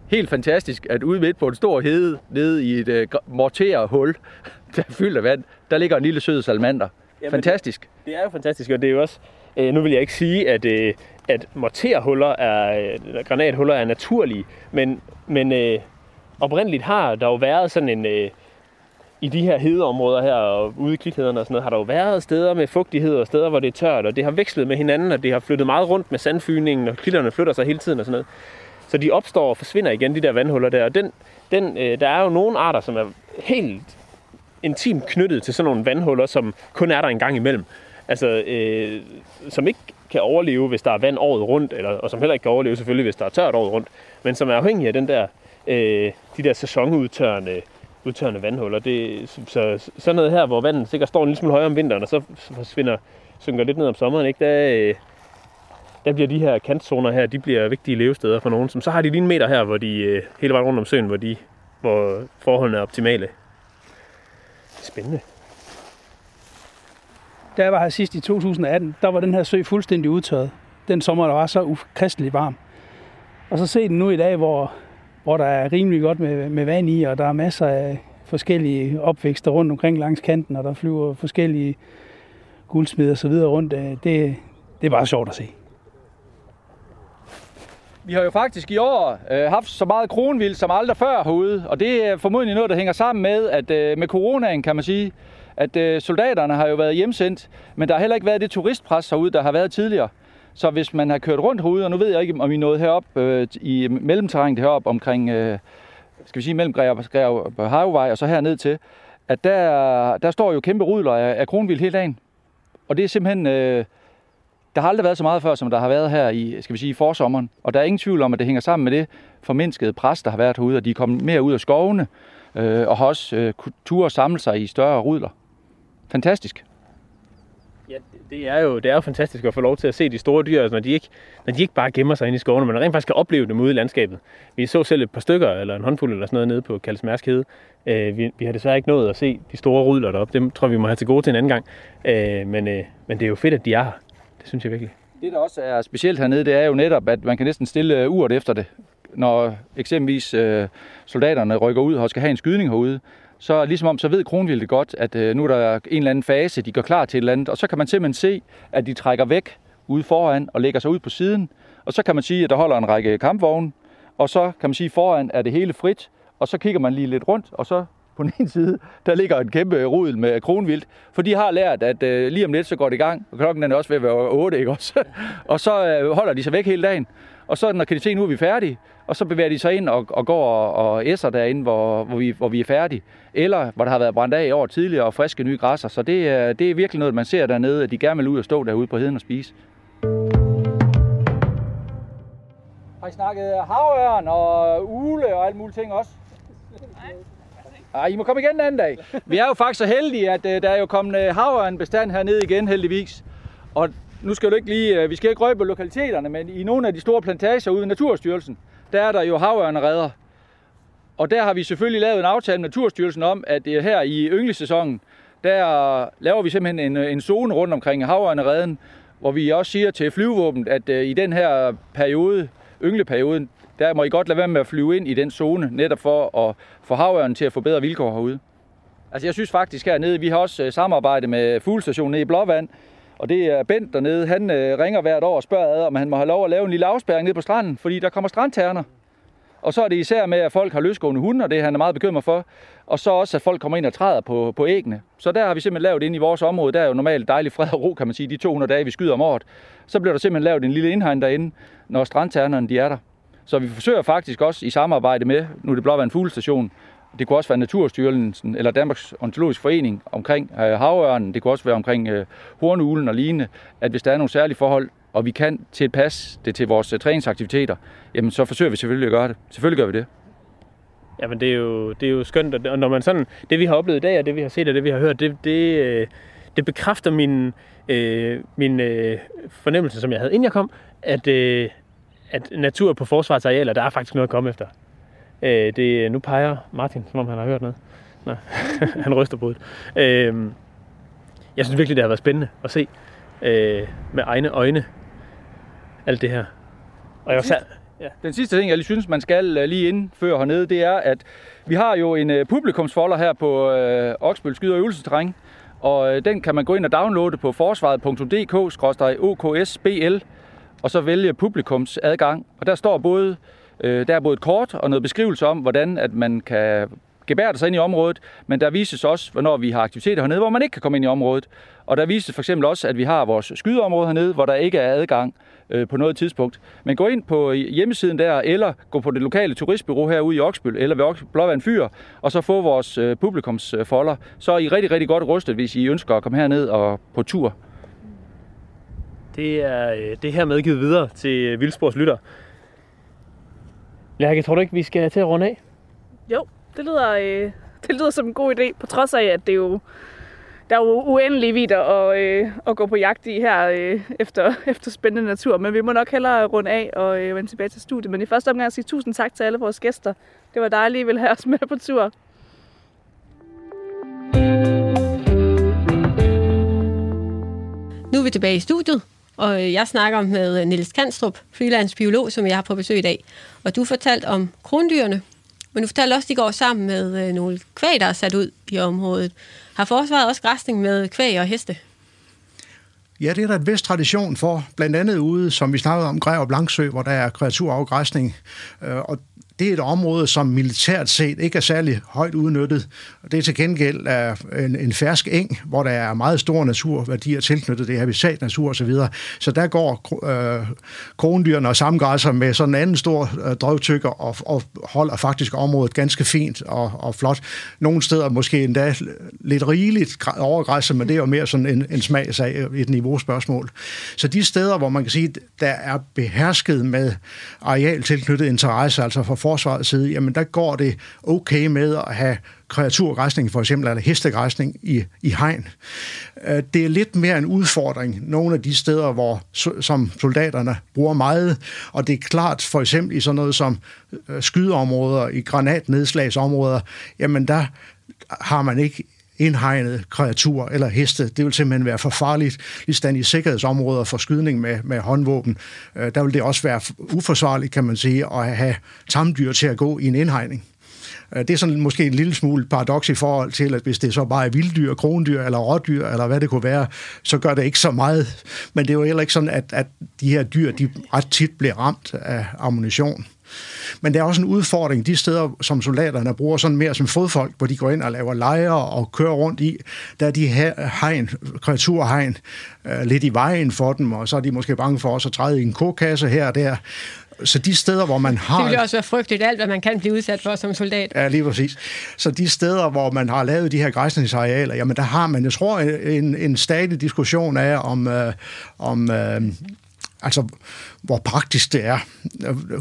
helt fantastisk, at ude midt på en stor hede, nede i et øh, morterhul, [laughs] der er fyldt af vand, der ligger en lille sød salamander. Jamen, fantastisk. Det, det er jo fantastisk, og det er jo også... Øh, nu vil jeg ikke sige, at, øh, at morterhuller er, øh, granathuller er naturlige, men, men øh, oprindeligt har der jo været sådan en... Øh, i de her hedeområder her, og ude i klithederne og sådan noget, har der jo været steder med fugtighed og steder, hvor det er tørt, og det har vekslet med hinanden, og det har flyttet meget rundt med sandfyningen, og klitterne flytter sig hele tiden og sådan noget. Så de opstår og forsvinder igen, de der vandhuller der. Og den, den, øh, der er jo nogle arter, som er helt intimt knyttet til sådan nogle vandhuller, som kun er der en gang imellem. Altså, øh, som ikke kan overleve, hvis der er vand året rundt, eller, og som heller ikke kan overleve selvfølgelig, hvis der er tørt året rundt, men som er afhængig af den der, øh, de der sæsonudtørrende udtørrende vandhuller. Det, så, så, sådan noget her, hvor vandet sikkert står en lille smule højere om vinteren, og så forsvinder, synker lidt ned om sommeren, ikke? Der, øh, der bliver de her kantzoner her, de bliver vigtige levesteder for nogen. Som så har de lige en meter her, hvor de øh, hele vejen rundt om søen, hvor, de, hvor forholdene er optimale. Spændende. Da jeg var her sidst i 2018, der var den her sø fuldstændig udtørret. Den sommer, der var så ukristeligt varm. Og så se den nu i dag, hvor, hvor der er rimelig godt med, med vand i, og der er masser af forskellige opvækster rundt omkring langs kanten, og der flyver forskellige guldsmede og så videre rundt. Øh, det, det er bare sjovt at se. Vi har jo faktisk i år øh, haft så meget kronvild som aldrig før herude, og det er formodentlig noget, der hænger sammen med, at øh, med coronaen kan man sige, at øh, soldaterne har jo været hjemsendt, men der har heller ikke været det turistpres herude, der har været tidligere. Så hvis man har kørt rundt herude, og nu ved jeg ikke, om I nåede herop øh, i mellemterrænet herop omkring, øh, skal vi sige, mellem Greve på Havvej og så herned til, at der, der står jo kæmpe rudler af, af kronvild hele dagen. Og det er simpelthen, øh, Der har aldrig været så meget før, som der har været her i, skal vi sige, i forsommeren. Og der er ingen tvivl om, at det hænger sammen med det formindskede pres, der har været herude, og de er kommet mere ud af skovene, øh, og har også øh, tur samle sig i større rudler. Fantastisk. Ja, det er jo det er jo fantastisk at få lov til at se de store dyr, altså, når de ikke, når de ikke bare gemmer sig inde i skovene, men rent faktisk kan opleve dem ude i landskabet. Vi så selv et par stykker, eller en håndfuld eller sådan noget nede på Kalsmærsk Hede. Øh, vi, vi har desværre ikke nået at se de store rudler deroppe. Dem tror vi må have til gode til en anden gang. Øh, men, øh, men det er jo fedt, at de er her. Det synes jeg virkelig. Det, der også er specielt hernede, det er jo netop, at man kan næsten stille uret efter det. Når eksempelvis øh, soldaterne rykker ud og skal have en skydning herude, så ligesom om, så ved kronvildet godt, at øh, nu er der en eller anden fase, de går klar til et eller andet, og så kan man simpelthen se, at de trækker væk ude foran og lægger sig ud på siden, og så kan man sige, at der holder en række kampvogne, og så kan man sige, at foran er det hele frit, og så kigger man lige lidt rundt, og så på den ene side, der ligger en kæmpe rudel med kronvildt, for de har lært, at øh, lige om lidt, så går det i gang, og klokken er også ved at være 8, ikke også? [laughs] og så øh, holder de sig væk hele dagen, og så når kan de se, at nu er vi færdige, og så bevæger de sig ind og, og går og, og æsser derinde, hvor, hvor, vi, hvor vi er færdige. Eller hvor der har været brændt af i år tidligere og friske nye græsser. Så det, er, det er virkelig noget, man ser dernede, at de gerne vil ud og stå derude på heden og spise. Har I snakket havørn og ule og alt muligt ting også? Nej, I må komme igen en anden dag. Vi er jo faktisk så heldige, at uh, der er jo kommet havørn bestand hernede igen, heldigvis. Og nu skal du ikke lige, uh, vi skal ikke røbe lokaliteterne, men i nogle af de store plantager ude i Naturstyrelsen, der er der jo havørneredder. Og der har vi selvfølgelig lavet en aftale med Naturstyrelsen om, at det her i ynglesæsonen, der laver vi simpelthen en, øh, en zone rundt omkring havørneredden, hvor vi også siger til flyvevåbnet, at øh, i den her periode, yngleperioden, der må I godt lade være med at flyve ind i den zone, netop for at få havørnen til at få bedre vilkår herude. Altså jeg synes faktisk hernede, vi har også samarbejdet med fuglestationen nede i Blåvand, og det er Bent dernede, han øh, ringer hvert år og spørger ad, om han må have lov at lave en lille afspærring nede på stranden, fordi der kommer strandterner. Og så er det især med, at folk har løsgående hunde, og det er han er meget bekymret for. Og så også, at folk kommer ind og træder på, på æggene. Så der har vi simpelthen lavet ind i vores område, der er jo normalt dejlig fred og ro, kan man sige, de 200 dage, vi skyder om året. Så bliver der simpelthen lavet en lille indhegn derinde, når strandternerne de er der. Så vi forsøger faktisk også i samarbejde med, nu er det blot en fuglestation, det kunne også være Naturstyrelsen eller Danmarks Ontologisk Forening omkring øh, havørnen. Det kunne også være omkring øh, hornulen og lignende, at hvis der er nogle særlige forhold, og vi kan tilpasse det til vores øh, træningsaktiviteter, jamen så forsøger vi selvfølgelig at gøre det. Selvfølgelig gør vi det. Jamen det er jo, det er jo skønt, og når man sådan, det vi har oplevet i dag, og det vi har set, og det vi har hørt, det, det, øh, det bekræfter min, øh, min øh, fornemmelse, som jeg havde inden jeg kom, at, øh, at natur på forsvarsarealer, der er faktisk noget at komme efter. Øh, det, nu peger Martin, som om han har hørt noget. Nå, [laughs] han ryster på det. Øh, jeg synes virkelig, det har været spændende at se øh, med egne øjne alt det her. Og jeg var sær... Ja. Den sidste ting, jeg lige synes, man skal øh, lige indføre hernede, det er, at vi har jo en uh, publikumsfolder her på uh, Oksbøl Skyde- og Øvelsesterræn, og uh, den kan man gå ind og downloade på forsvaret.dk-oksbl, og så vælge publikumsadgang. Og der står både Øh, der er både et kort og noget beskrivelse om, hvordan at man kan gebære sig ind i området, men der vises også, hvornår vi har aktiviteter hernede, hvor man ikke kan komme ind i området. Og der vises for eksempel også, at vi har vores skydeområde hernede, hvor der ikke er adgang øh, på noget tidspunkt. Men gå ind på øh, hjemmesiden der, eller gå på det lokale turistbyrå herude i Oksbøl, eller ved Blåvand Fyr, og så få vores øh, publikumsfolder. Så er I rigtig, rigtig godt rustet, hvis I ønsker at komme herned og på tur. Det er, øh, det er her medgivet videre til øh, Vildspors lytter. Lærke, tror du ikke, vi skal til at runde af? Jo, det lyder, øh, det lyder som en god idé, på trods af, at det er jo, der er jo uendelige vider at, øh, at gå på jagt i her øh, efter, [laughs] efter spændende natur. Men vi må nok hellere runde af og øh, vende tilbage til studiet. Men i første omgang sige tusind tak til alle vores gæster. Det var dejligt, at I ville have os med på tur. Nu er vi tilbage i studiet, og øh, jeg snakker med øh, Niels Kanstrup, freelance biolog, som jeg har på besøg i dag. Og du fortalte om krondyrene, men du fortalte også, at de går sammen med øh, nogle kvæg, der er sat ud i området. Har forsvaret også græsning med kvæg og heste? Ja, det er der et vist tradition for, blandt andet ude, som vi snakkede om, Græv og Blanksø, hvor der er kreaturafgræsning. Og det er et område, som militært set ikke er særlig højt udnyttet. Det er til gengæld er en, en fersk eng, hvor der er meget store naturværdier tilknyttet, det er habitat, natur osv. Så, så der går øh, krondyrene og samgræsser med sådan en anden stor øh, drøvtykker og, og holder faktisk området ganske fint og, og flot. Nogle steder måske endda lidt rigeligt overgræsset, men det er jo mere sådan en, en smagsag, et niveauspørgsmål. Så de steder, hvor man kan sige, der er behersket med areal tilknyttet interesse, altså for forsvarets side, jamen der går det okay med at have kreaturgræsning for eksempel, eller hestegræsning i, i hegn. Øh, det er lidt mere en udfordring nogle af de steder, hvor som soldaterne bruger meget, og det er klart for eksempel i sådan noget som øh, skydeområder, i granatnedslagsområder, jamen der har man ikke indhegnet kreatur eller heste. Det vil simpelthen være for farligt. Ligesådan i sikkerhedsområder for skydning med, med håndvåben, øh, der vil det også være uforsvarligt, kan man sige, at have tamdyr til at gå i en indhegning. Øh, det er sådan måske en lille smule paradoks i forhold til, at hvis det så bare er vilddyr, krondyr eller rådyr, eller hvad det kunne være, så gør det ikke så meget. Men det er jo heller ikke sådan, at, at de her dyr, de ret tit bliver ramt af ammunition. Men der er også en udfordring de steder, som soldaterne bruger sådan mere som fodfolk, hvor de går ind og laver lejre og kører rundt i, der er de hegn, kreaturhegn, øh, lidt i vejen for dem, og så er de måske bange for også at træde i en kokasse her og der. Så de steder, hvor man har... Det vil også være frygteligt alt, hvad man kan blive udsat for som soldat. Ja, lige præcis. Så de steder, hvor man har lavet de her græsningsarealer, jamen der har man, jeg tror, en, en stadig diskussion af, om, øh, om øh, altså hvor praktisk det er.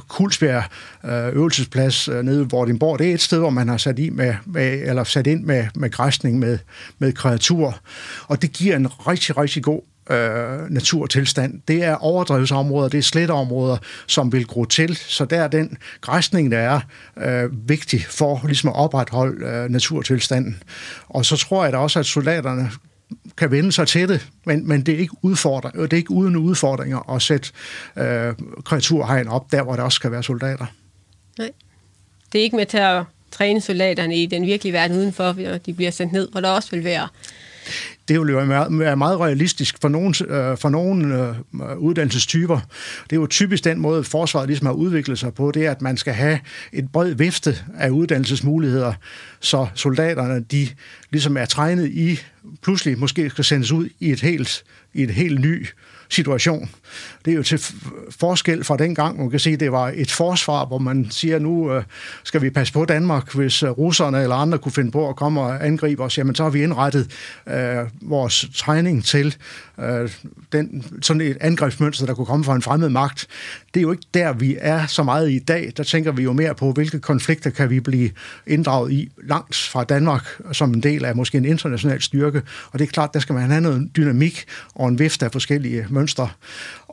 Kulsbjerg øh, øvelsesplads øh, nede ved Vordingborg, det er et sted, hvor man har sat, i med, med, eller sat ind med, med græsning med, med kreatur, og det giver en rigtig, rigtig god øh, naturtilstand. Det er overdrevsområder, det er sletteområder, som vil gro til, så der er den græsning, der er øh, vigtig for ligesom at opretholde øh, naturtilstanden. Og så tror jeg da også, at soldaterne kan vende sig til det, men, men det, er ikke udfordring, det er ikke uden udfordringer at sætte øh, kreaturhegn op der, hvor der også skal være soldater. Nej. Det er ikke med til at træne soldaterne i den virkelige verden udenfor, når de bliver sendt ned, hvor der også vil være det vil jo være meget realistisk for nogle, øh, for nogle øh, uddannelsestyper. Det er jo typisk den måde, forsvaret ligesom har udviklet sig på, det er, at man skal have et bred vifte af uddannelsesmuligheder, så soldaterne, de ligesom er trænet i, pludselig måske skal sendes ud i et helt, i et helt ny situation. Det er jo til forskel fra dengang, man kan se, det var et forsvar, hvor man siger, nu øh, skal vi passe på Danmark, hvis øh, russerne eller andre kunne finde på at komme og angribe os, jamen så har vi indrettet øh, vores træning til øh, den, sådan et angrebsmønster, der kunne komme fra en fremmed magt. Det er jo ikke der, vi er så meget i dag. Der tænker vi jo mere på, hvilke konflikter kan vi blive inddraget i langt fra Danmark, som en del af måske en international styrke. Og det er klart, der skal man have noget dynamik og en vift af forskellige mønstre.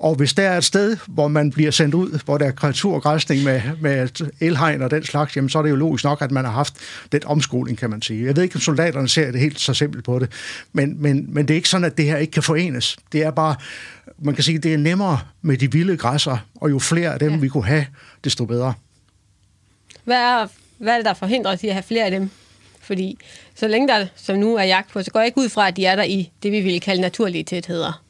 Og hvis der er et sted, hvor man bliver sendt ud, hvor der er kreaturgræsning med, med elhegn og den slags, jamen så er det jo logisk nok, at man har haft den omskoling, kan man sige. Jeg ved ikke, om soldaterne ser det helt så simpelt på det, men, men, men det er ikke sådan, at det her ikke kan forenes. Det er bare, man kan sige, det er nemmere med de vilde græsser, og jo flere af dem ja. vi kunne have, desto bedre. Hvad er, hvad er det, der forhindrer os i at have flere af dem? Fordi så længe der som nu er jagt på, så går jeg ikke ud fra, at de er der i det, vi vil kalde naturlige tætheder.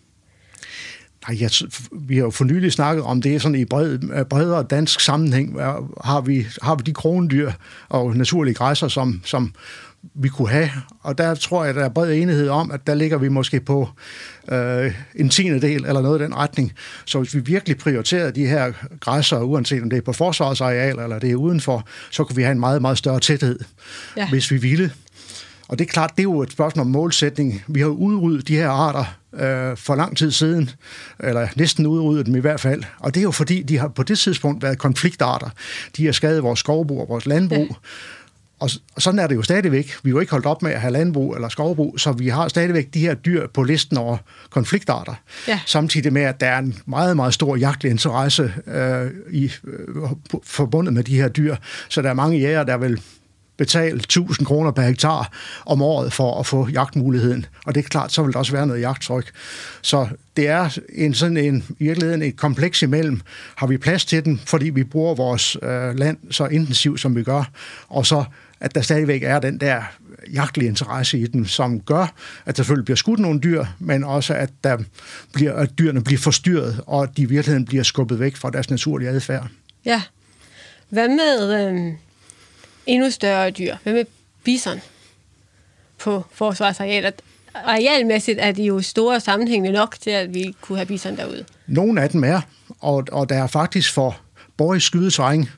Nej, jeg, vi har jo for nylig snakket om det sådan i bred, bredere dansk sammenhæng. Har vi, har vi de krondyr og naturlige græsser, som, som vi kunne have. Og der tror jeg, der er bred enighed om, at der ligger vi måske på øh, en tiende del eller noget i den retning. Så hvis vi virkelig prioriterer de her græsser, uanset om det er på forsvarsareal eller det er udenfor, så kunne vi have en meget, meget større tæthed, ja. hvis vi ville. Og det er klart, det er jo et spørgsmål om målsætning. Vi har udryddet de her arter øh, for lang tid siden, eller næsten udryddet dem i hvert fald. Og det er jo fordi, de har på det tidspunkt været konfliktarter. De har skadet vores skovbrug og vores landbrug. Ja. Og, sådan er det jo stadigvæk. Vi er jo ikke holdt op med at have landbrug eller skovbrug, så vi har stadigvæk de her dyr på listen over konfliktarter. Ja. Samtidig med, at der er en meget, meget stor jagtlig interesse øh, i, øh, forbundet med de her dyr. Så der er mange jæger, der vil betale 1000 kroner per hektar om året for at få jagtmuligheden. Og det er klart, så vil der også være noget jagttryk. Så det er en sådan en, i virkeligheden et kompleks imellem. Har vi plads til den, fordi vi bruger vores øh, land så intensivt, som vi gør, og så at der stadigvæk er den der jagtlige interesse i den, som gør, at der selvfølgelig bliver skudt nogle dyr, men også at, der bliver, at dyrene bliver forstyrret, og at de i virkeligheden bliver skubbet væk fra deres naturlige adfærd. Ja, Hvad med øh, endnu større dyr? Hvad med bison på forsvarsarealet? Arealmæssigt er de jo store sammenhængende nok til, at vi kunne have bison derude. Nogle af dem er, og, og der er faktisk for Borgs skydeterræn,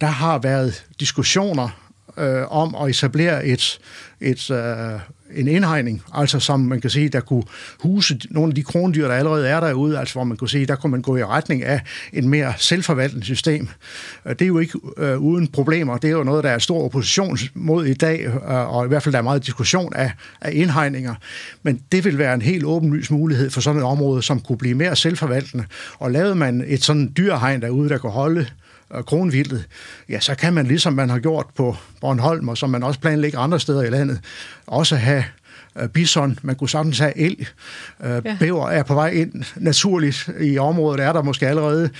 der har været diskussioner øh, om at etablere et, et, øh, en indhegning, altså som man kan sige, der kunne huse nogle af de krondyr, der allerede er derude, altså hvor man kunne sige, der kunne man gå i retning af et mere selvforvaltende system. Øh, det er jo ikke øh, uden problemer. Det er jo noget, der er stor opposition mod i dag, øh, og i hvert fald der er meget diskussion af, af indhegninger. Men det vil være en helt åbenlys mulighed for sådan et område, som kunne blive mere selvforvaltende. Og lavede man et sådan dyrehegn derude, der kunne holde kronvildet, ja, så kan man, ligesom man har gjort på Bornholm, og som man også planlægger andre steder i landet, også have øh, bison, man kunne sagtens have elg. Øh, ja. Bæver er på vej ind naturligt i området, er der måske allerede,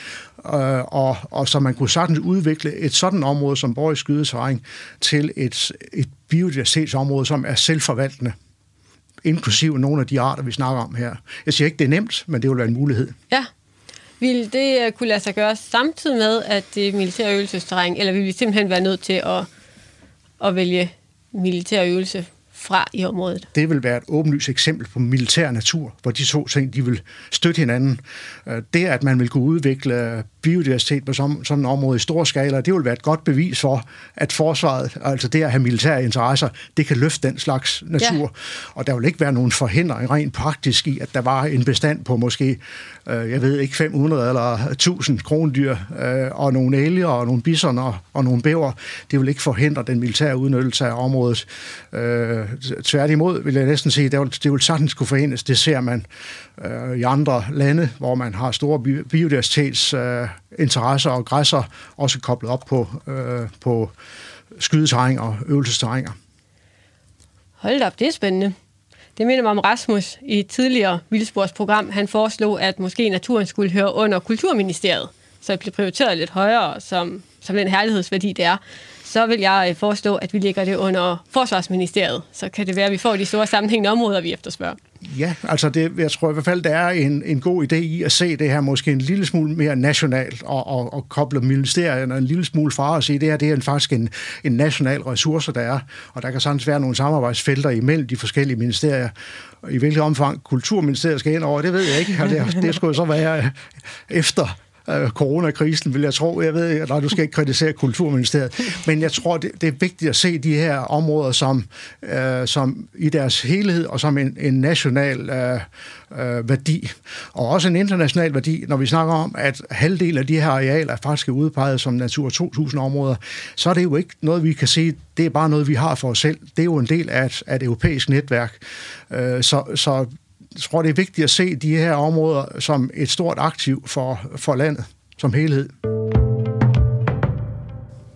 øh, og, og så man kunne sagtens udvikle et sådan område som Borg Skydeterræn til et, et biodiversitetsområde, som er selvforvaltende inklusive nogle af de arter, vi snakker om her. Jeg siger ikke, det er nemt, men det vil være en mulighed. Ja, vil det øh, kunne lade sig gøre samtidig med, at det er militær øvelsesterræn, eller vil vi simpelthen være nødt til at, at vælge militær øvelse fra i området. Det vil være et åbenlyst eksempel på militær natur, hvor de to ting de vil støtte hinanden. Øh, det, at man vil kunne udvikle biodiversitet på sådan, sådan et område i stor skala, det vil være et godt bevis for, at forsvaret, altså det at have militære interesser, det kan løfte den slags natur. Ja. Og der vil ikke være nogen forhindring rent praktisk i, at der var en bestand på måske, øh, jeg ved ikke, 500 eller 1000 krondyr, øh, og nogle elger og nogle bisoner og nogle bæver. Det vil ikke forhindre den militære udnyttelse af området. Øh, tværtimod vil jeg næsten sige, det vil, det vil sagtens kunne forenes. Det ser man øh, i andre lande, hvor man har store biodiversitetsinteresser øh, og græsser, også koblet op på, øh, på skydeterræn og øvelsesterrænger. Hold op, det er spændende. Det minder mig om Rasmus i et tidligere vildsporsprogram. Han foreslog, at måske naturen skulle høre under Kulturministeriet, så det blev prioriteret lidt højere, som, som den herlighedsværdi det er så vil jeg øh, forestå, at vi lægger det under Forsvarsministeriet. Så kan det være, at vi får de store sammenhængende områder, vi efterspørger. Ja, altså det, jeg tror i hvert fald, der er en, en god idé i at se det her måske en lille smule mere nationalt og, og, og koble ministerierne en lille smule fra og sige, det her det er faktisk en, en national ressource, der er, og der kan sagtens være nogle samarbejdsfelter imellem de forskellige ministerier. I hvilket omfang Kulturministeriet skal ind over, det ved jeg ikke, og det, det skulle så være øh, efter øh, coronakrisen, vil jeg tro. Jeg ved, at du skal ikke kritisere Kulturministeriet, men jeg tror, det, det er vigtigt at se de her områder som, øh, som i deres helhed og som en, en national øh, øh, værdi, og også en international værdi, når vi snakker om, at halvdelen af de her arealer faktisk er udpeget som Natur 2000-områder, så er det jo ikke noget, vi kan sige, det er bare noget, vi har for os selv. Det er jo en del af et, af et europæisk netværk. Øh, så, så tror, det er vigtigt at se de her områder som et stort aktiv for, for landet som helhed.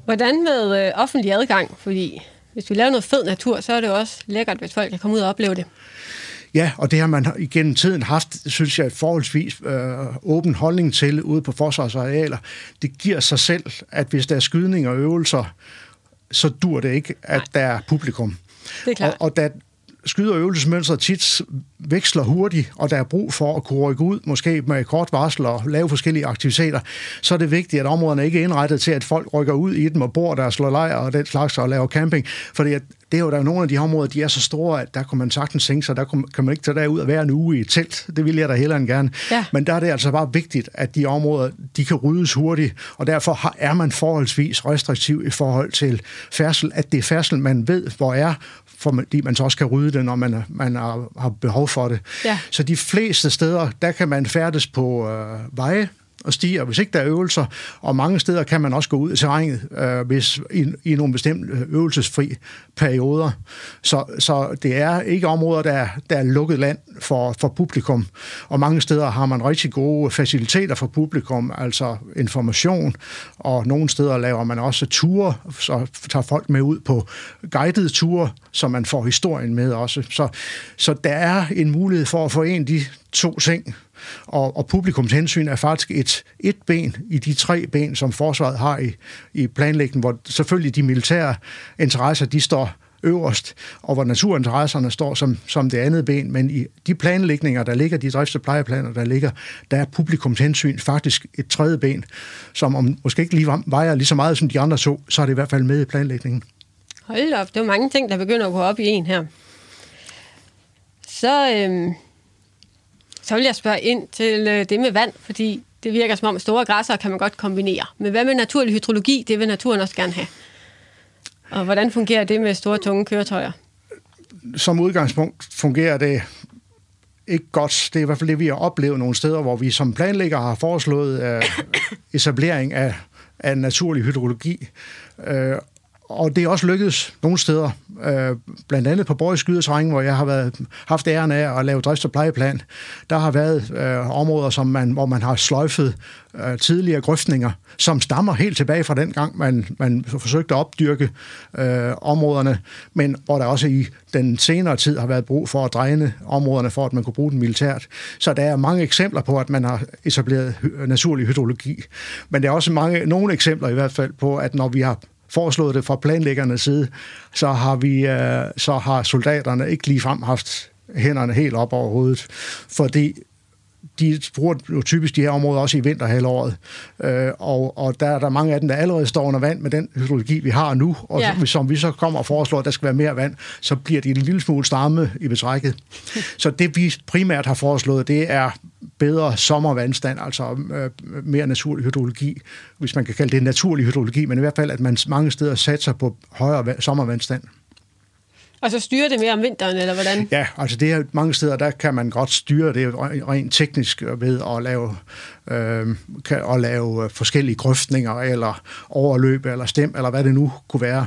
Hvordan med øh, offentlig adgang? Fordi hvis vi laver noget fed natur, så er det også lækkert, hvis folk kan komme ud og opleve det. Ja, og det har man igennem tiden haft, synes jeg, forholdsvis øh, åben holdning til ude på forsvarsarealer. Det giver sig selv, at hvis der er skydning og øvelser, så dur det ikke, at Nej. der er publikum. Det er klart. Og, og da skyde- og øvelsesmønstret tit veksler hurtigt, og der er brug for at kunne rykke ud, måske med kort varsel og lave forskellige aktiviteter, så er det vigtigt, at områderne ikke er indrettet til, at folk rykker ud i dem og bor der og slår lejr og den slags og laver camping. Fordi at det er jo der er nogle af de her områder, de er så store, at der kunne man sagtens tænke sig, der kan man ikke tage derud og være en uge i et telt. Det vil jeg da hellere end gerne. Ja. Men der er det altså bare vigtigt, at de områder, de kan ryddes hurtigt, og derfor er man forholdsvis restriktiv i forhold til færdsel, at det er færdsel, man ved, hvor er, fordi man så også kan rydde det, når man, man har, har behov for det. Ja. Så de fleste steder, der kan man færdes på øh, veje, og stiger, hvis ikke der er øvelser. Og mange steder kan man også gå ud i terrænet, øh, hvis i, i nogle bestemte øh, øvelsesfri perioder. Så, så det er ikke områder, der, der er lukket land for, for publikum. Og mange steder har man rigtig gode faciliteter for publikum, altså information, og nogle steder laver man også ture, så tager folk med ud på guidede ture, så man får historien med også. Så, så der er en mulighed for at forene de to ting, og, og publikums hensyn er faktisk et, et ben i de tre ben, som forsvaret har i, i planlægningen, hvor selvfølgelig de militære interesser, de står øverst, og hvor naturinteresserne står som, som det andet ben. Men i de planlægninger, der ligger, de drifts- og plejeplaner, der ligger, der er publikums hensyn faktisk et tredje ben, som om måske ikke lige vejer lige så meget som de andre to, så er det i hvert fald med i planlægningen. Hold op, det er mange ting, der begynder at gå op i en her. Så, øhm, så vil jeg spørge ind til øh, det med vand, fordi det virker som om store græsser kan man godt kombinere. Men hvad med naturlig hydrologi? Det vil naturen også gerne have. Og hvordan fungerer det med store, tunge køretøjer? Som udgangspunkt fungerer det ikke godt. Det er i hvert fald det, vi har oplevet nogle steder, hvor vi som planlægger har foreslået øh, [coughs] etablering af, af naturlig hydrologi. Øh, og det er også lykkedes nogle steder, øh, blandt andet på Borgs Skydeterræn, hvor jeg har været, haft æren af at lave drifts- og plejeplan. Der har været øh, områder, som man, hvor man har sløjfet øh, tidligere grøftninger, som stammer helt tilbage fra den gang, man, man forsøgte at opdyrke øh, områderne, men hvor der også i den senere tid har været brug for at dræne områderne, for at man kunne bruge den militært. Så der er mange eksempler på, at man har etableret naturlig hydrologi. Men der er også mange, nogle eksempler i hvert fald på, at når vi har foreslået det fra planlæggernes side, så har, vi, øh, så har soldaterne ikke ligefrem haft hænderne helt op over hovedet, fordi de bruger jo typisk de her områder også i vinterhalvåret, øh, og, og der er der mange af dem, der allerede står under vand med den hydrologi, vi har nu, og ja. som, som vi så kommer og foreslår, at der skal være mere vand, så bliver de en lille smule stramme i betrækket. [laughs] så det vi primært har foreslået, det er bedre sommervandstand, altså øh, mere naturlig hydrologi, hvis man kan kalde det naturlig hydrologi, men i hvert fald, at man mange steder satser på højere sommervandstand. Og så styre det mere om vinteren, eller hvordan? Ja, altså det er mange steder, der kan man godt styre det rent teknisk ved at lave, øh, kan, at lave forskellige grøftninger, eller overløb, eller stem, eller hvad det nu kunne være.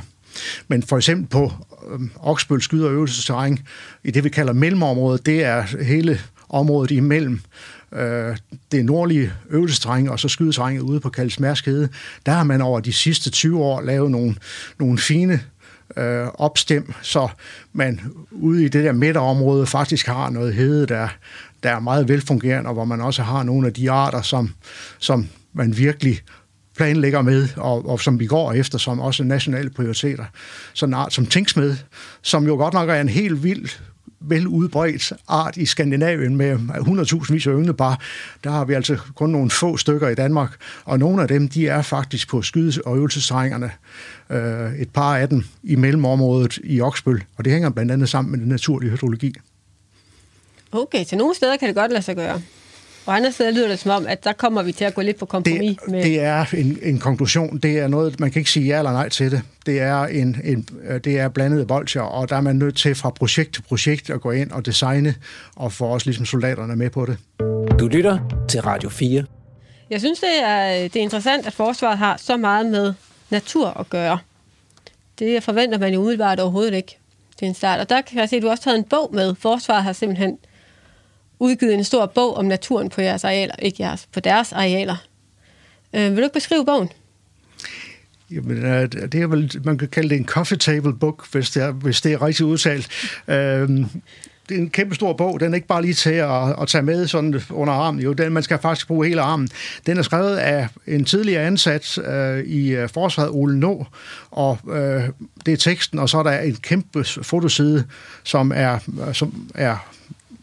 Men for eksempel på øh, Oksbøl skyder øvelsesterræn, i det vi kalder mellemområdet, det er hele området imellem øh, det nordlige øvelsesterræn og så skydeterrænet ude på Kalsmærskede, der har man over de sidste 20 år lavet nogle, nogle fine øh, opstem, så man ude i det der midterområde faktisk har noget hede, der, der er meget velfungerende, og hvor man også har nogle af de arter, som, som man virkelig planlægger med, og, og som vi går efter, som også nationale prioriteter. Sådan en art som tinksmed, som jo godt nok er en helt vild vel udbredt art i Skandinavien med 100.000 vis af ynglepar. Der har vi altså kun nogle få stykker i Danmark, og nogle af dem, de er faktisk på skydes- og øvelsestrængerne. Øh, et par af dem i mellemområdet i Oksbøl, og det hænger blandt andet sammen med den naturlige hydrologi. Okay, så nogle steder kan det godt lade sig gøre. Og andre steder lyder det som om, at der kommer vi til at gå lidt på kompromis det, med... Det er en, en konklusion. Det er noget, man kan ikke sige ja eller nej til det. Det er, en, en, det er blandede bolcher, og der er man nødt til fra projekt til projekt at gå ind og designe, og få også ligesom soldaterne med på det. Du lytter til Radio 4. Jeg synes, det er, det er interessant, at forsvaret har så meget med natur at gøre. Det forventer man jo umiddelbart overhovedet ikke til en start. Og der kan jeg se, at du også har taget en bog med. Forsvaret har simpelthen udgivet en stor bog om naturen på jeres arealer, ikke jeres, på deres arealer. Øh, vil du ikke beskrive bogen? Jamen, øh, det er vel, man kan kalde det en coffee table book, hvis det er, hvis det er rigtig udtalt. Øhm, det er en kæmpe stor bog. Den er ikke bare lige til at, at tage med sådan under armen. Jo, den, man skal faktisk bruge hele armen. Den er skrevet af en tidligere ansat øh, i øh, Forsvaret, Ole Nå, og øh, det er teksten, og så er der en kæmpe fotoside, som er, øh, som er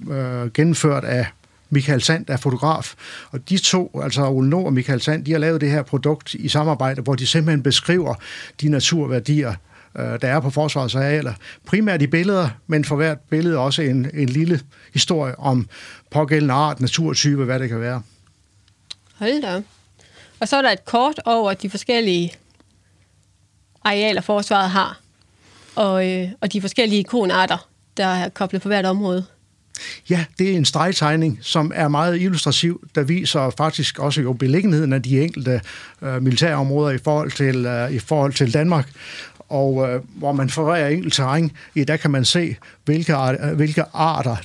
øh, gennemført af Michael Sand, der er fotograf. Og de to, altså Ole Nord og Michael Sand, de har lavet det her produkt i samarbejde, hvor de simpelthen beskriver de naturværdier, øh, der er på forsvarets arealer. Primært i billeder, men for hvert billede også en, en lille historie om pågældende art, naturtype, hvad det kan være. Hold da. Og så er der et kort over de forskellige arealer, forsvaret har, og, øh, og de forskellige ikonarter, der er koblet på hvert område. Ja, det er en stregtegning, som er meget illustrativ, der viser faktisk også jo beliggenheden af de enkelte øh, militærområder i forhold til, øh, i forhold til Danmark. Og øh, hvor man forvejer enkelt terræn, i, der kan man se, hvilke, arter, hvilke arter,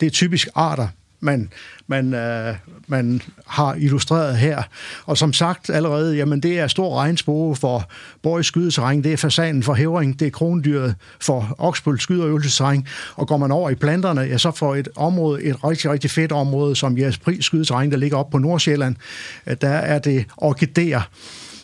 det er typisk arter, man, man, øh, man har illustreret her. Og som sagt allerede, jamen det er stor regnspore for Borg skydeterræn, det er fasanen for hævring, det er krondyret for Oksbøl skydeøvelsesterræn, og går man over i planterne, ja, så får et område, et rigtig, rigtig fedt område, som Jespris skydeterræn, der ligger op på Nordsjælland, øh, der er det orkideer,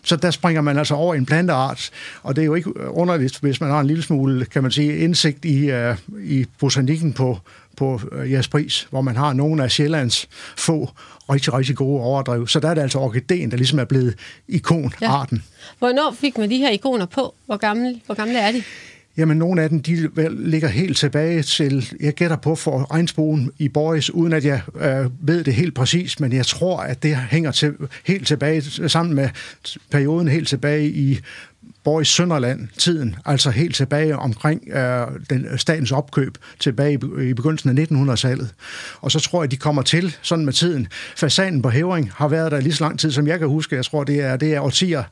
så der springer man altså over en planteart, og det er jo ikke underligt, hvis man har en lille smule, kan man sige, indsigt i, uh, i botanikken på, på øh, uh, jeres pris, hvor man har nogle af Sjællands få rigtig, rigtig gode overdrev. Så der er det altså orkideen, der ligesom er blevet ikonarten. Ja. Hvornår fik man de her ikoner på? Hvor gamle, hvor gamle er de? Jamen, nogle af dem, de ligger helt tilbage til, jeg gætter på for regnsbogen i Boris, uden at jeg øh, ved det helt præcis, men jeg tror, at det hænger til, helt tilbage, sammen med perioden helt tilbage i Boris Sønderland tiden, altså helt tilbage omkring øh, den øh, statens opkøb tilbage i, i begyndelsen af 1900-tallet. Og så tror jeg, de kommer til sådan med tiden. Fasanen på hævring har været der lige så lang tid, som jeg kan huske. Jeg tror, det er, det er årtier.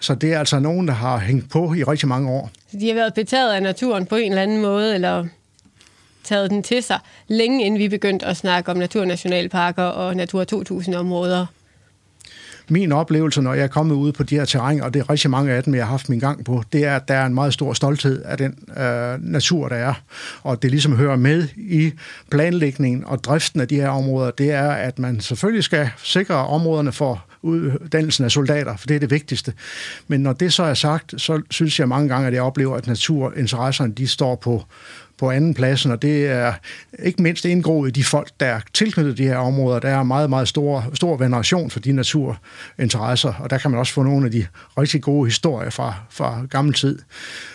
Så det er altså nogen, der har hængt på i rigtig mange år. De har været betaget af naturen på en eller anden måde, eller taget den til sig, længe inden vi begyndte at snakke om naturnationalparker og Natur 2000-områder min oplevelse, når jeg er kommet ud på de her terræn, og det er rigtig mange af dem, jeg har haft min gang på, det er, at der er en meget stor stolthed af den øh, natur, der er. Og det ligesom hører med i planlægningen og driften af de her områder, det er, at man selvfølgelig skal sikre områderne for uddannelsen af soldater, for det er det vigtigste. Men når det så er sagt, så synes jeg mange gange, at jeg oplever, at naturinteresserne, de står på på anden pladsen, og det er ikke mindst indgroet i de folk, der er tilknyttet de her områder. Der er meget, meget stor, stor veneration for de naturinteresser, og der kan man også få nogle af de rigtig gode historier fra, fra gammel tid.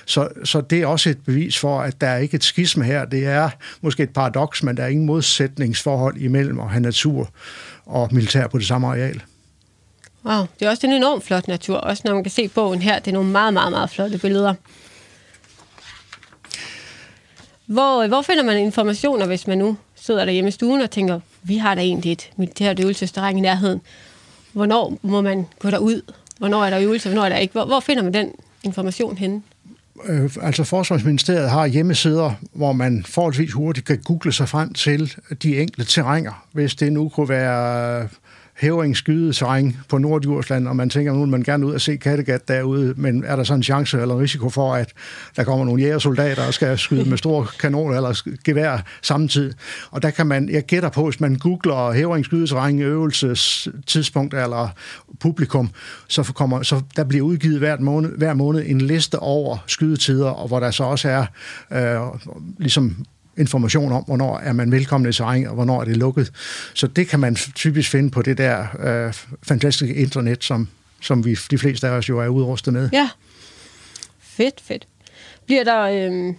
Så, så det er også et bevis for, at der er ikke et skisme her. Det er måske et paradoks, men der er ingen modsætningsforhold imellem at have natur og militær på det samme areal. Wow, det er også en enormt flot natur, også når man kan se bogen her. Det er nogle meget, meget, meget flotte billeder. Hvor, øh, hvor finder man informationer, hvis man nu sidder derhjemme i stuen og tænker, vi har da egentlig et militært øvelsesterræn i nærheden. Hvornår må man gå derud? Hvornår er der øvelse, hvornår er der ikke? Hvor, hvor finder man den information henne? Øh, altså Forsvarsministeriet har hjemmesider, hvor man forholdsvis hurtigt kan google sig frem til de enkelte terrænger. Hvis det nu kunne være hævring terræn på Nordjursland, og man tænker, nu vil man gerne ud og se Kattegat derude, men er der så en chance eller en risiko for, at der kommer nogle jægersoldater og skal skyde med store kanoner eller gevær samtidig? Og der kan man, jeg gætter på, hvis man googler hævring terræn, øvelsestidspunkt eller publikum, så, kommer, så der bliver udgivet hver måned, hver måned en liste over skydetider, og hvor der så også er øh, ligesom information om, hvornår er man velkommen i terræn, og hvornår er det lukket. Så det kan man typisk finde på det der øh, fantastiske internet, som, som vi, de fleste af os jo er udrustet med. Ja, fedt, fedt. Bliver der, øh,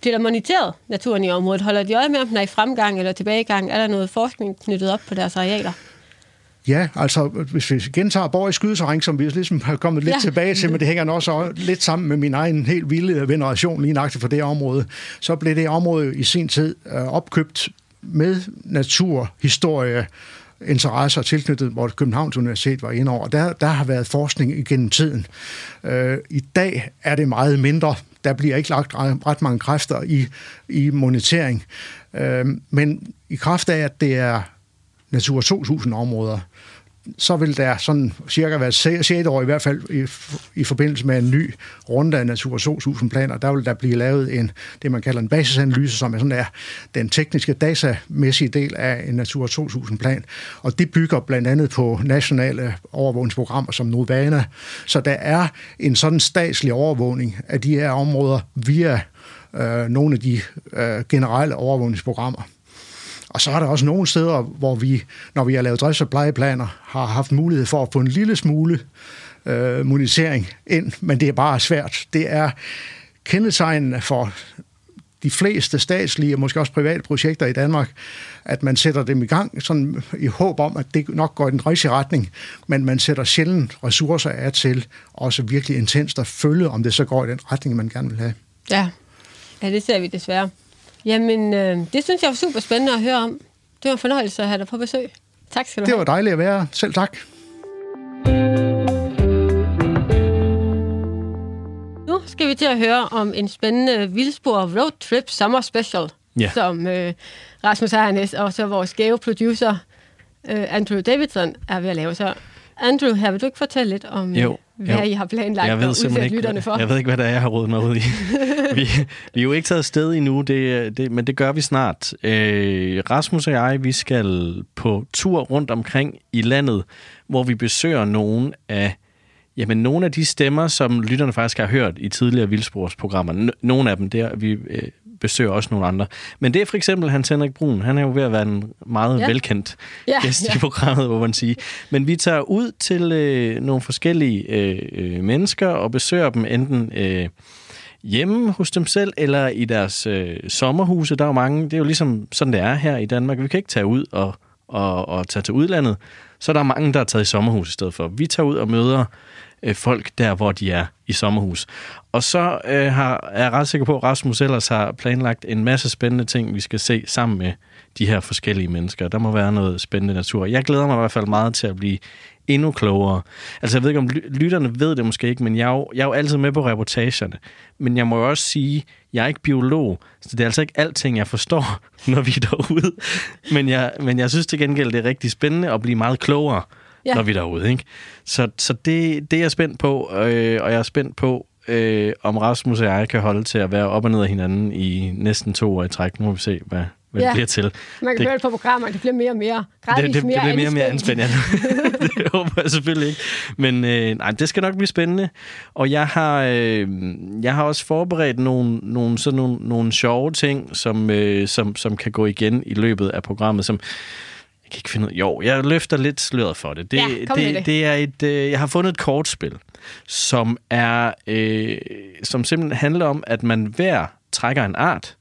bliver der moniteret naturen i området? Holder de øje med, om den er i fremgang eller tilbagegang? Er der noget forskning knyttet op på deres arealer? Ja, altså hvis vi gentager Borg i skydeterræn, som vi ligesom har kommet lidt ja. tilbage til, men det hænger også lidt sammen med min egen helt vilde veneration lige nøjagtigt for det område, så blev det område i sin tid øh, opkøbt med naturhistorie, interesser tilknyttet, hvor Københavns Universitet var inde over. Der, der har været forskning igennem tiden. Øh, I dag er det meget mindre. Der bliver ikke lagt ret mange kræfter i, i monitering. Øh, men i kraft af, at det er Natur 2000-områder, så vil der sådan cirka være 6 år i hvert fald i, i forbindelse med en ny runde af Natur 2000-planer, der vil der blive lavet en, det man kalder en basisanalyse, som er sådan der, den tekniske datamæssige del af en Natur 2000-plan. Og det bygger blandt andet på nationale overvågningsprogrammer som Novana. Så der er en sådan statslig overvågning af de her områder via øh, nogle af de øh, generelle overvågningsprogrammer. Og så er der også nogle steder, hvor vi, når vi har lavet drifts- og plejeplaner, har haft mulighed for at få en lille smule øh, monisering ind, men det er bare svært. Det er kendetegnende for de fleste statslige og måske også private projekter i Danmark, at man sætter dem i gang sådan i håb om, at det nok går i den rigtige retning, men man sætter sjældent ressourcer af til også virkelig intenst at følge, om det så går i den retning, man gerne vil have. Ja, ja det ser vi desværre. Jamen, øh, det synes jeg var super spændende at høre om. Det var en fornøjelse at have dig på besøg. Tak skal du have. Det var dejligt at være. Selv tak. Nu skal vi til at høre om en spændende vildspor road trip summer special, ja. som øh, Rasmus Ejernes og så vores gave producer øh, Andrew Davidson er ved at lave. Så Andrew, her vil du ikke fortælle lidt om, jo, hvad jo. I har planlagt jeg ved udsætte ikke, lytterne for? Jeg ved ikke, hvad der er, jeg har rådet mig ud i. [laughs] vi, vi er jo ikke taget sted endnu, det, det, men det gør vi snart. Øh, Rasmus og jeg, vi skal på tur rundt omkring i landet, hvor vi besøger nogle af jamen nogle af de stemmer, som lytterne faktisk har hørt i tidligere Vildsporsprogrammer, nogle af dem der, vi øh, besøger også nogle andre. Men det er for eksempel Hans Henrik Brun. Han er jo ved at være en meget Ja. velkendt Ja, ja, gæst ja. i programmet, må man sige. Men vi tager ud til øh, nogle forskellige øh, øh, mennesker og besøger dem enten øh, hjemme hos dem selv eller i deres øh, sommerhuse. Der er jo mange, det er jo ligesom sådan, det er her i Danmark. Vi kan ikke tage ud og, og, og tage til udlandet. Så der er mange, der er taget i sommerhus i stedet for. Vi tager ud og møder øh, folk der, hvor de er i sommerhus. Og så øh, har, er jeg ret sikker på, at Rasmus ellers har planlagt en masse spændende ting, vi skal se sammen med de her forskellige mennesker. Der må være noget spændende natur. Jeg glæder mig i hvert fald meget til at blive endnu klogere. Altså, jeg ved ikke, om lytterne ved det måske ikke, men jeg er, jo, jeg er jo altid med på reportagerne. Men jeg må jo også sige, jeg er ikke biolog, så det er altså ikke alting, jeg forstår, [laughs] når vi er derude. Men jeg, men jeg synes til gengæld, det er rigtig spændende at blive meget klogere, Ja. når vi er derude. Ikke? Så, så det, det er jeg spændt på, øh, og jeg er spændt på, øh, om Rasmus og jeg kan holde til at være op og ned af hinanden i næsten to år i træk. Nu må vi se, hvad, hvad Ja. det bliver til. Man kan Det- høre det på programmer, det bliver mere og mere gradvist det, det, mere det bliver mere og mere anspændt, ja. [laughs] [laughs] det håber jeg selvfølgelig ikke. Men øh, nej, det skal nok blive spændende. Og jeg har, øh, jeg har også forberedt nogle, nogle, sådan nogle, nogle sjove ting, som, øh, som, som kan gå igen i løbet af programmet, som jeg kan ikke finde ud Jo, jeg løfter lidt sløret for det. Det, Ja, det, det. det er et, øh, jeg har fundet et kortspil, som er, øh, som simpelthen handler om, at man hver trækker en art.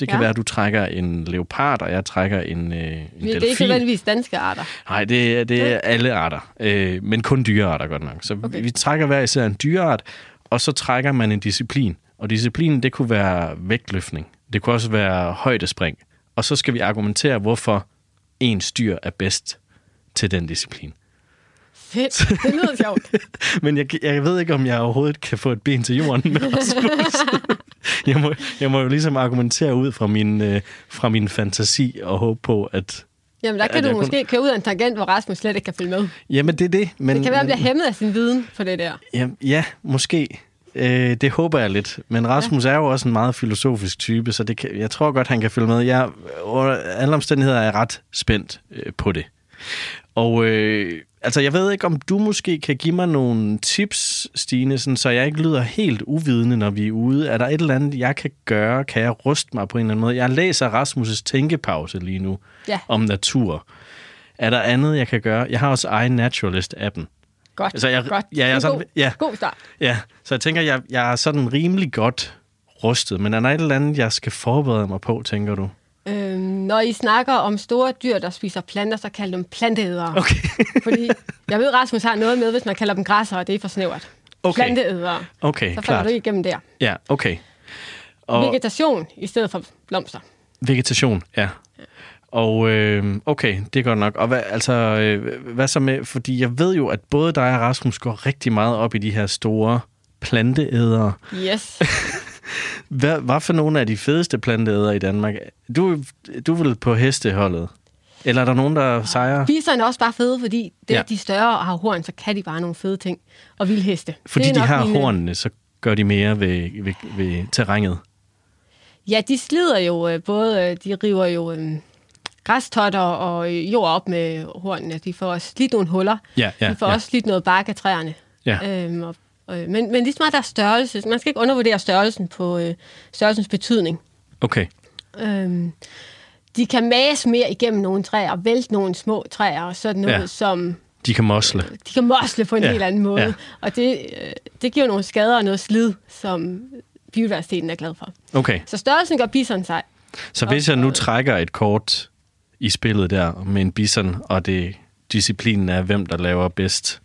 Det kan Ja. være, at du trækker en leopard, og jeg trækker en, øh, en Det er ikke delfin. nødvendigvis danske arter. Nej, det, er- det er alle arter, øh, men kun dyrearter godt nok. Så Okay. okay. vi trækker hver især en dyreart, og så trækker man en disciplin. Og disciplinen, det kunne være vægtløftning. Det kunne også være højdespring. Og så skal vi argumentere, hvorfor ens dyr er bedst til den disciplin. Fedt, det lyder [laughs] sjovt. Men jeg, jeg ved ikke, om jeg overhovedet kan få et ben til jorden med Rasmus. [laughs] jeg, må, jeg må jo ligesom argumentere ud fra min, øh, fra min fantasi og håbe på, at... Jamen, der at kan du jeg måske køre ud af en tangent, hvor Rasmus slet ikke kan følge med. Jamen, det er det. Men, Det kan være, at han bliver hæmmet af sin viden på det der. Ja, ja måske. Øh, det håber jeg lidt. Men Rasmus ja. er jo også en meget filosofisk type, så det kan, jeg tror godt, han kan følge med. Jeg, under alle omstændigheder er jeg ret spændt øh, på det. Og øh, altså, jeg ved ikke, om du måske kan give mig nogle tips, Stine, sådan, så jeg ikke lyder helt uvidende, når vi er ude. Er der et eller andet, jeg kan gøre? Kan jeg ryste mig på en eller anden måde? Jeg læser Rasmus' tænkepause lige nu Ja. om natur. Er der andet, jeg kan gøre? Jeg har også iNaturalist-appen. Godt, Altså, jeg- godt. ja, jeg er sådan- god, ja. god start. Ja, så jeg tænker, jeg, jeg er sådan rimelig godt rustet. Men er der et eller andet, jeg skal forberede mig på, tænker du? Øhm, når I snakker om store dyr, der spiser planter, så kald dem planteædere. Okay. [laughs] Fordi jeg ved, Rasmus har noget med, hvis man kalder dem græsser, det er for snævert. Okay. Planteædere. Okay, Så falder klart. du ikke igennem der. Ja, okay. Og Vegetation i stedet for blomster. vegetation, ja. Og øh, okay, det er godt nok. Og hvad, altså, øh, hvad så med, fordi jeg ved jo, at både dig og Rasmus går rigtig meget op i de her store planteædere. Yes. [laughs] Hvad, hvad for nogle af de fedeste planteædere i Danmark? Du, du vel på hesteholdet? Eller er der nogen, der sejrer? Biserne er også bare fede, fordi det, ja. De større og har horn, så kan de bare nogle fede ting. Og vildheste. Fordi de har mine- hornene, så gør de mere ved, ved, ved terrænet. Ja, de slider jo øh, både, øh, de river jo øh, græstotter og øh, jord op med hornene. De får også slidt nogle huller. Ja, ja, de får ja. også slidt noget bark af træerne. Ja. Øhm, og, øh, men, men lige så meget der er størrelse. Man skal ikke undervurdere størrelsen på øh, størrelsens betydning. Okay. Øhm, de kan mase mere igennem nogle træer og vælte nogle små træer og sådan noget, Ja. som De kan mosle. de kan mosle på en Ja, helt anden måde. ja. Og det, øh, det giver nogle skader og noget slid, som biodiversiteten er glad for. Okay. Så størrelsen gør bison sig. Så hvis jeg nu trækker et kort i spillet der med en bison, og det disciplinen er, hvem der laver bedst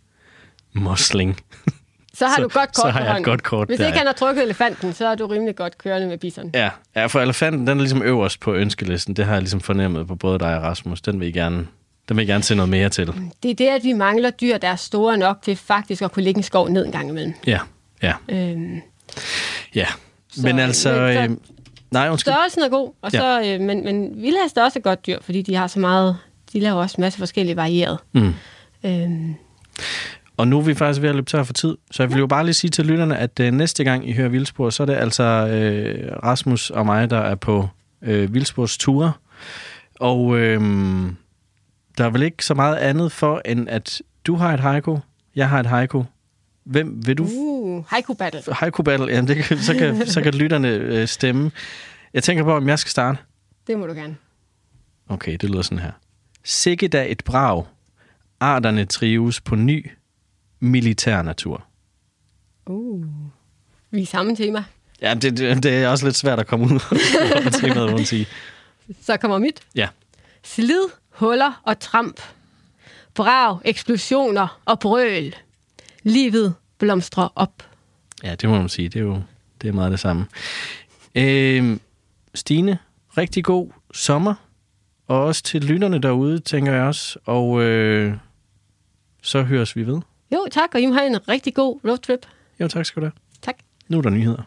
mosling. [laughs] Så har Så- du godt kort så har jeg et godt kort Hvis der, ikke han har trykket elefanten, så er du rimelig godt kørende med bison. Ja, ja, for elefanten, den er ligesom øverst på ønskelisten. Det har jeg ligesom fornemmet på både dig og Rasmus. Den vil I gerne, den vil I gerne se noget mere til. Det er det, at vi mangler dyr, der er store nok til faktisk at kunne ligge en skov ned en gang imellem. Ja, ja, Øhm, ja. Men altså... men så- øh, nej, undskyld. størrelsen er god, og så, øh, men, men vildhest er også et godt dyr, fordi de har så meget, de laver også en masse forskellige varieret. Mm. Øhm, Og nu er vi faktisk ved at løbe tør for tid, så jeg vil jo bare lige sige til lytterne, at øh, næste gang I hører Vildspor, så er det altså øh, Rasmus og mig, der er på øh, Vildspors ture. Og øh, der er vel ikke så meget andet for, end at du har et haiku, jeg har et haiku, Hvem vil du? Uh, haiku battle. Haiku Battle, ja, det så, kan, så kan [laughs] lytterne øh, stemme. Jeg tænker på, om jeg skal starte. Det må du gerne. Okay, det lyder sådan her. Sikke da et brag. Arterne trives på ny militær natur. Uh. Vi er samme tema. Ja, det, det, det er også lidt svært at komme ud af [laughs] temaet, må man sige. Så kommer mit. Ja. Slid, huller og tramp. Brag, eksplosioner og brøl. Livet blomstrer op. Ja, det må man sige. Det er jo det er meget det samme. Øh, Stine, rigtig god sommer. Og også til lytterne derude, tænker jeg også. Og øh, så høres vi ved. Jo, tak, og I have en rigtig god roadtrip. Jo, tak skal du have. Tak. Nu er der nyheder.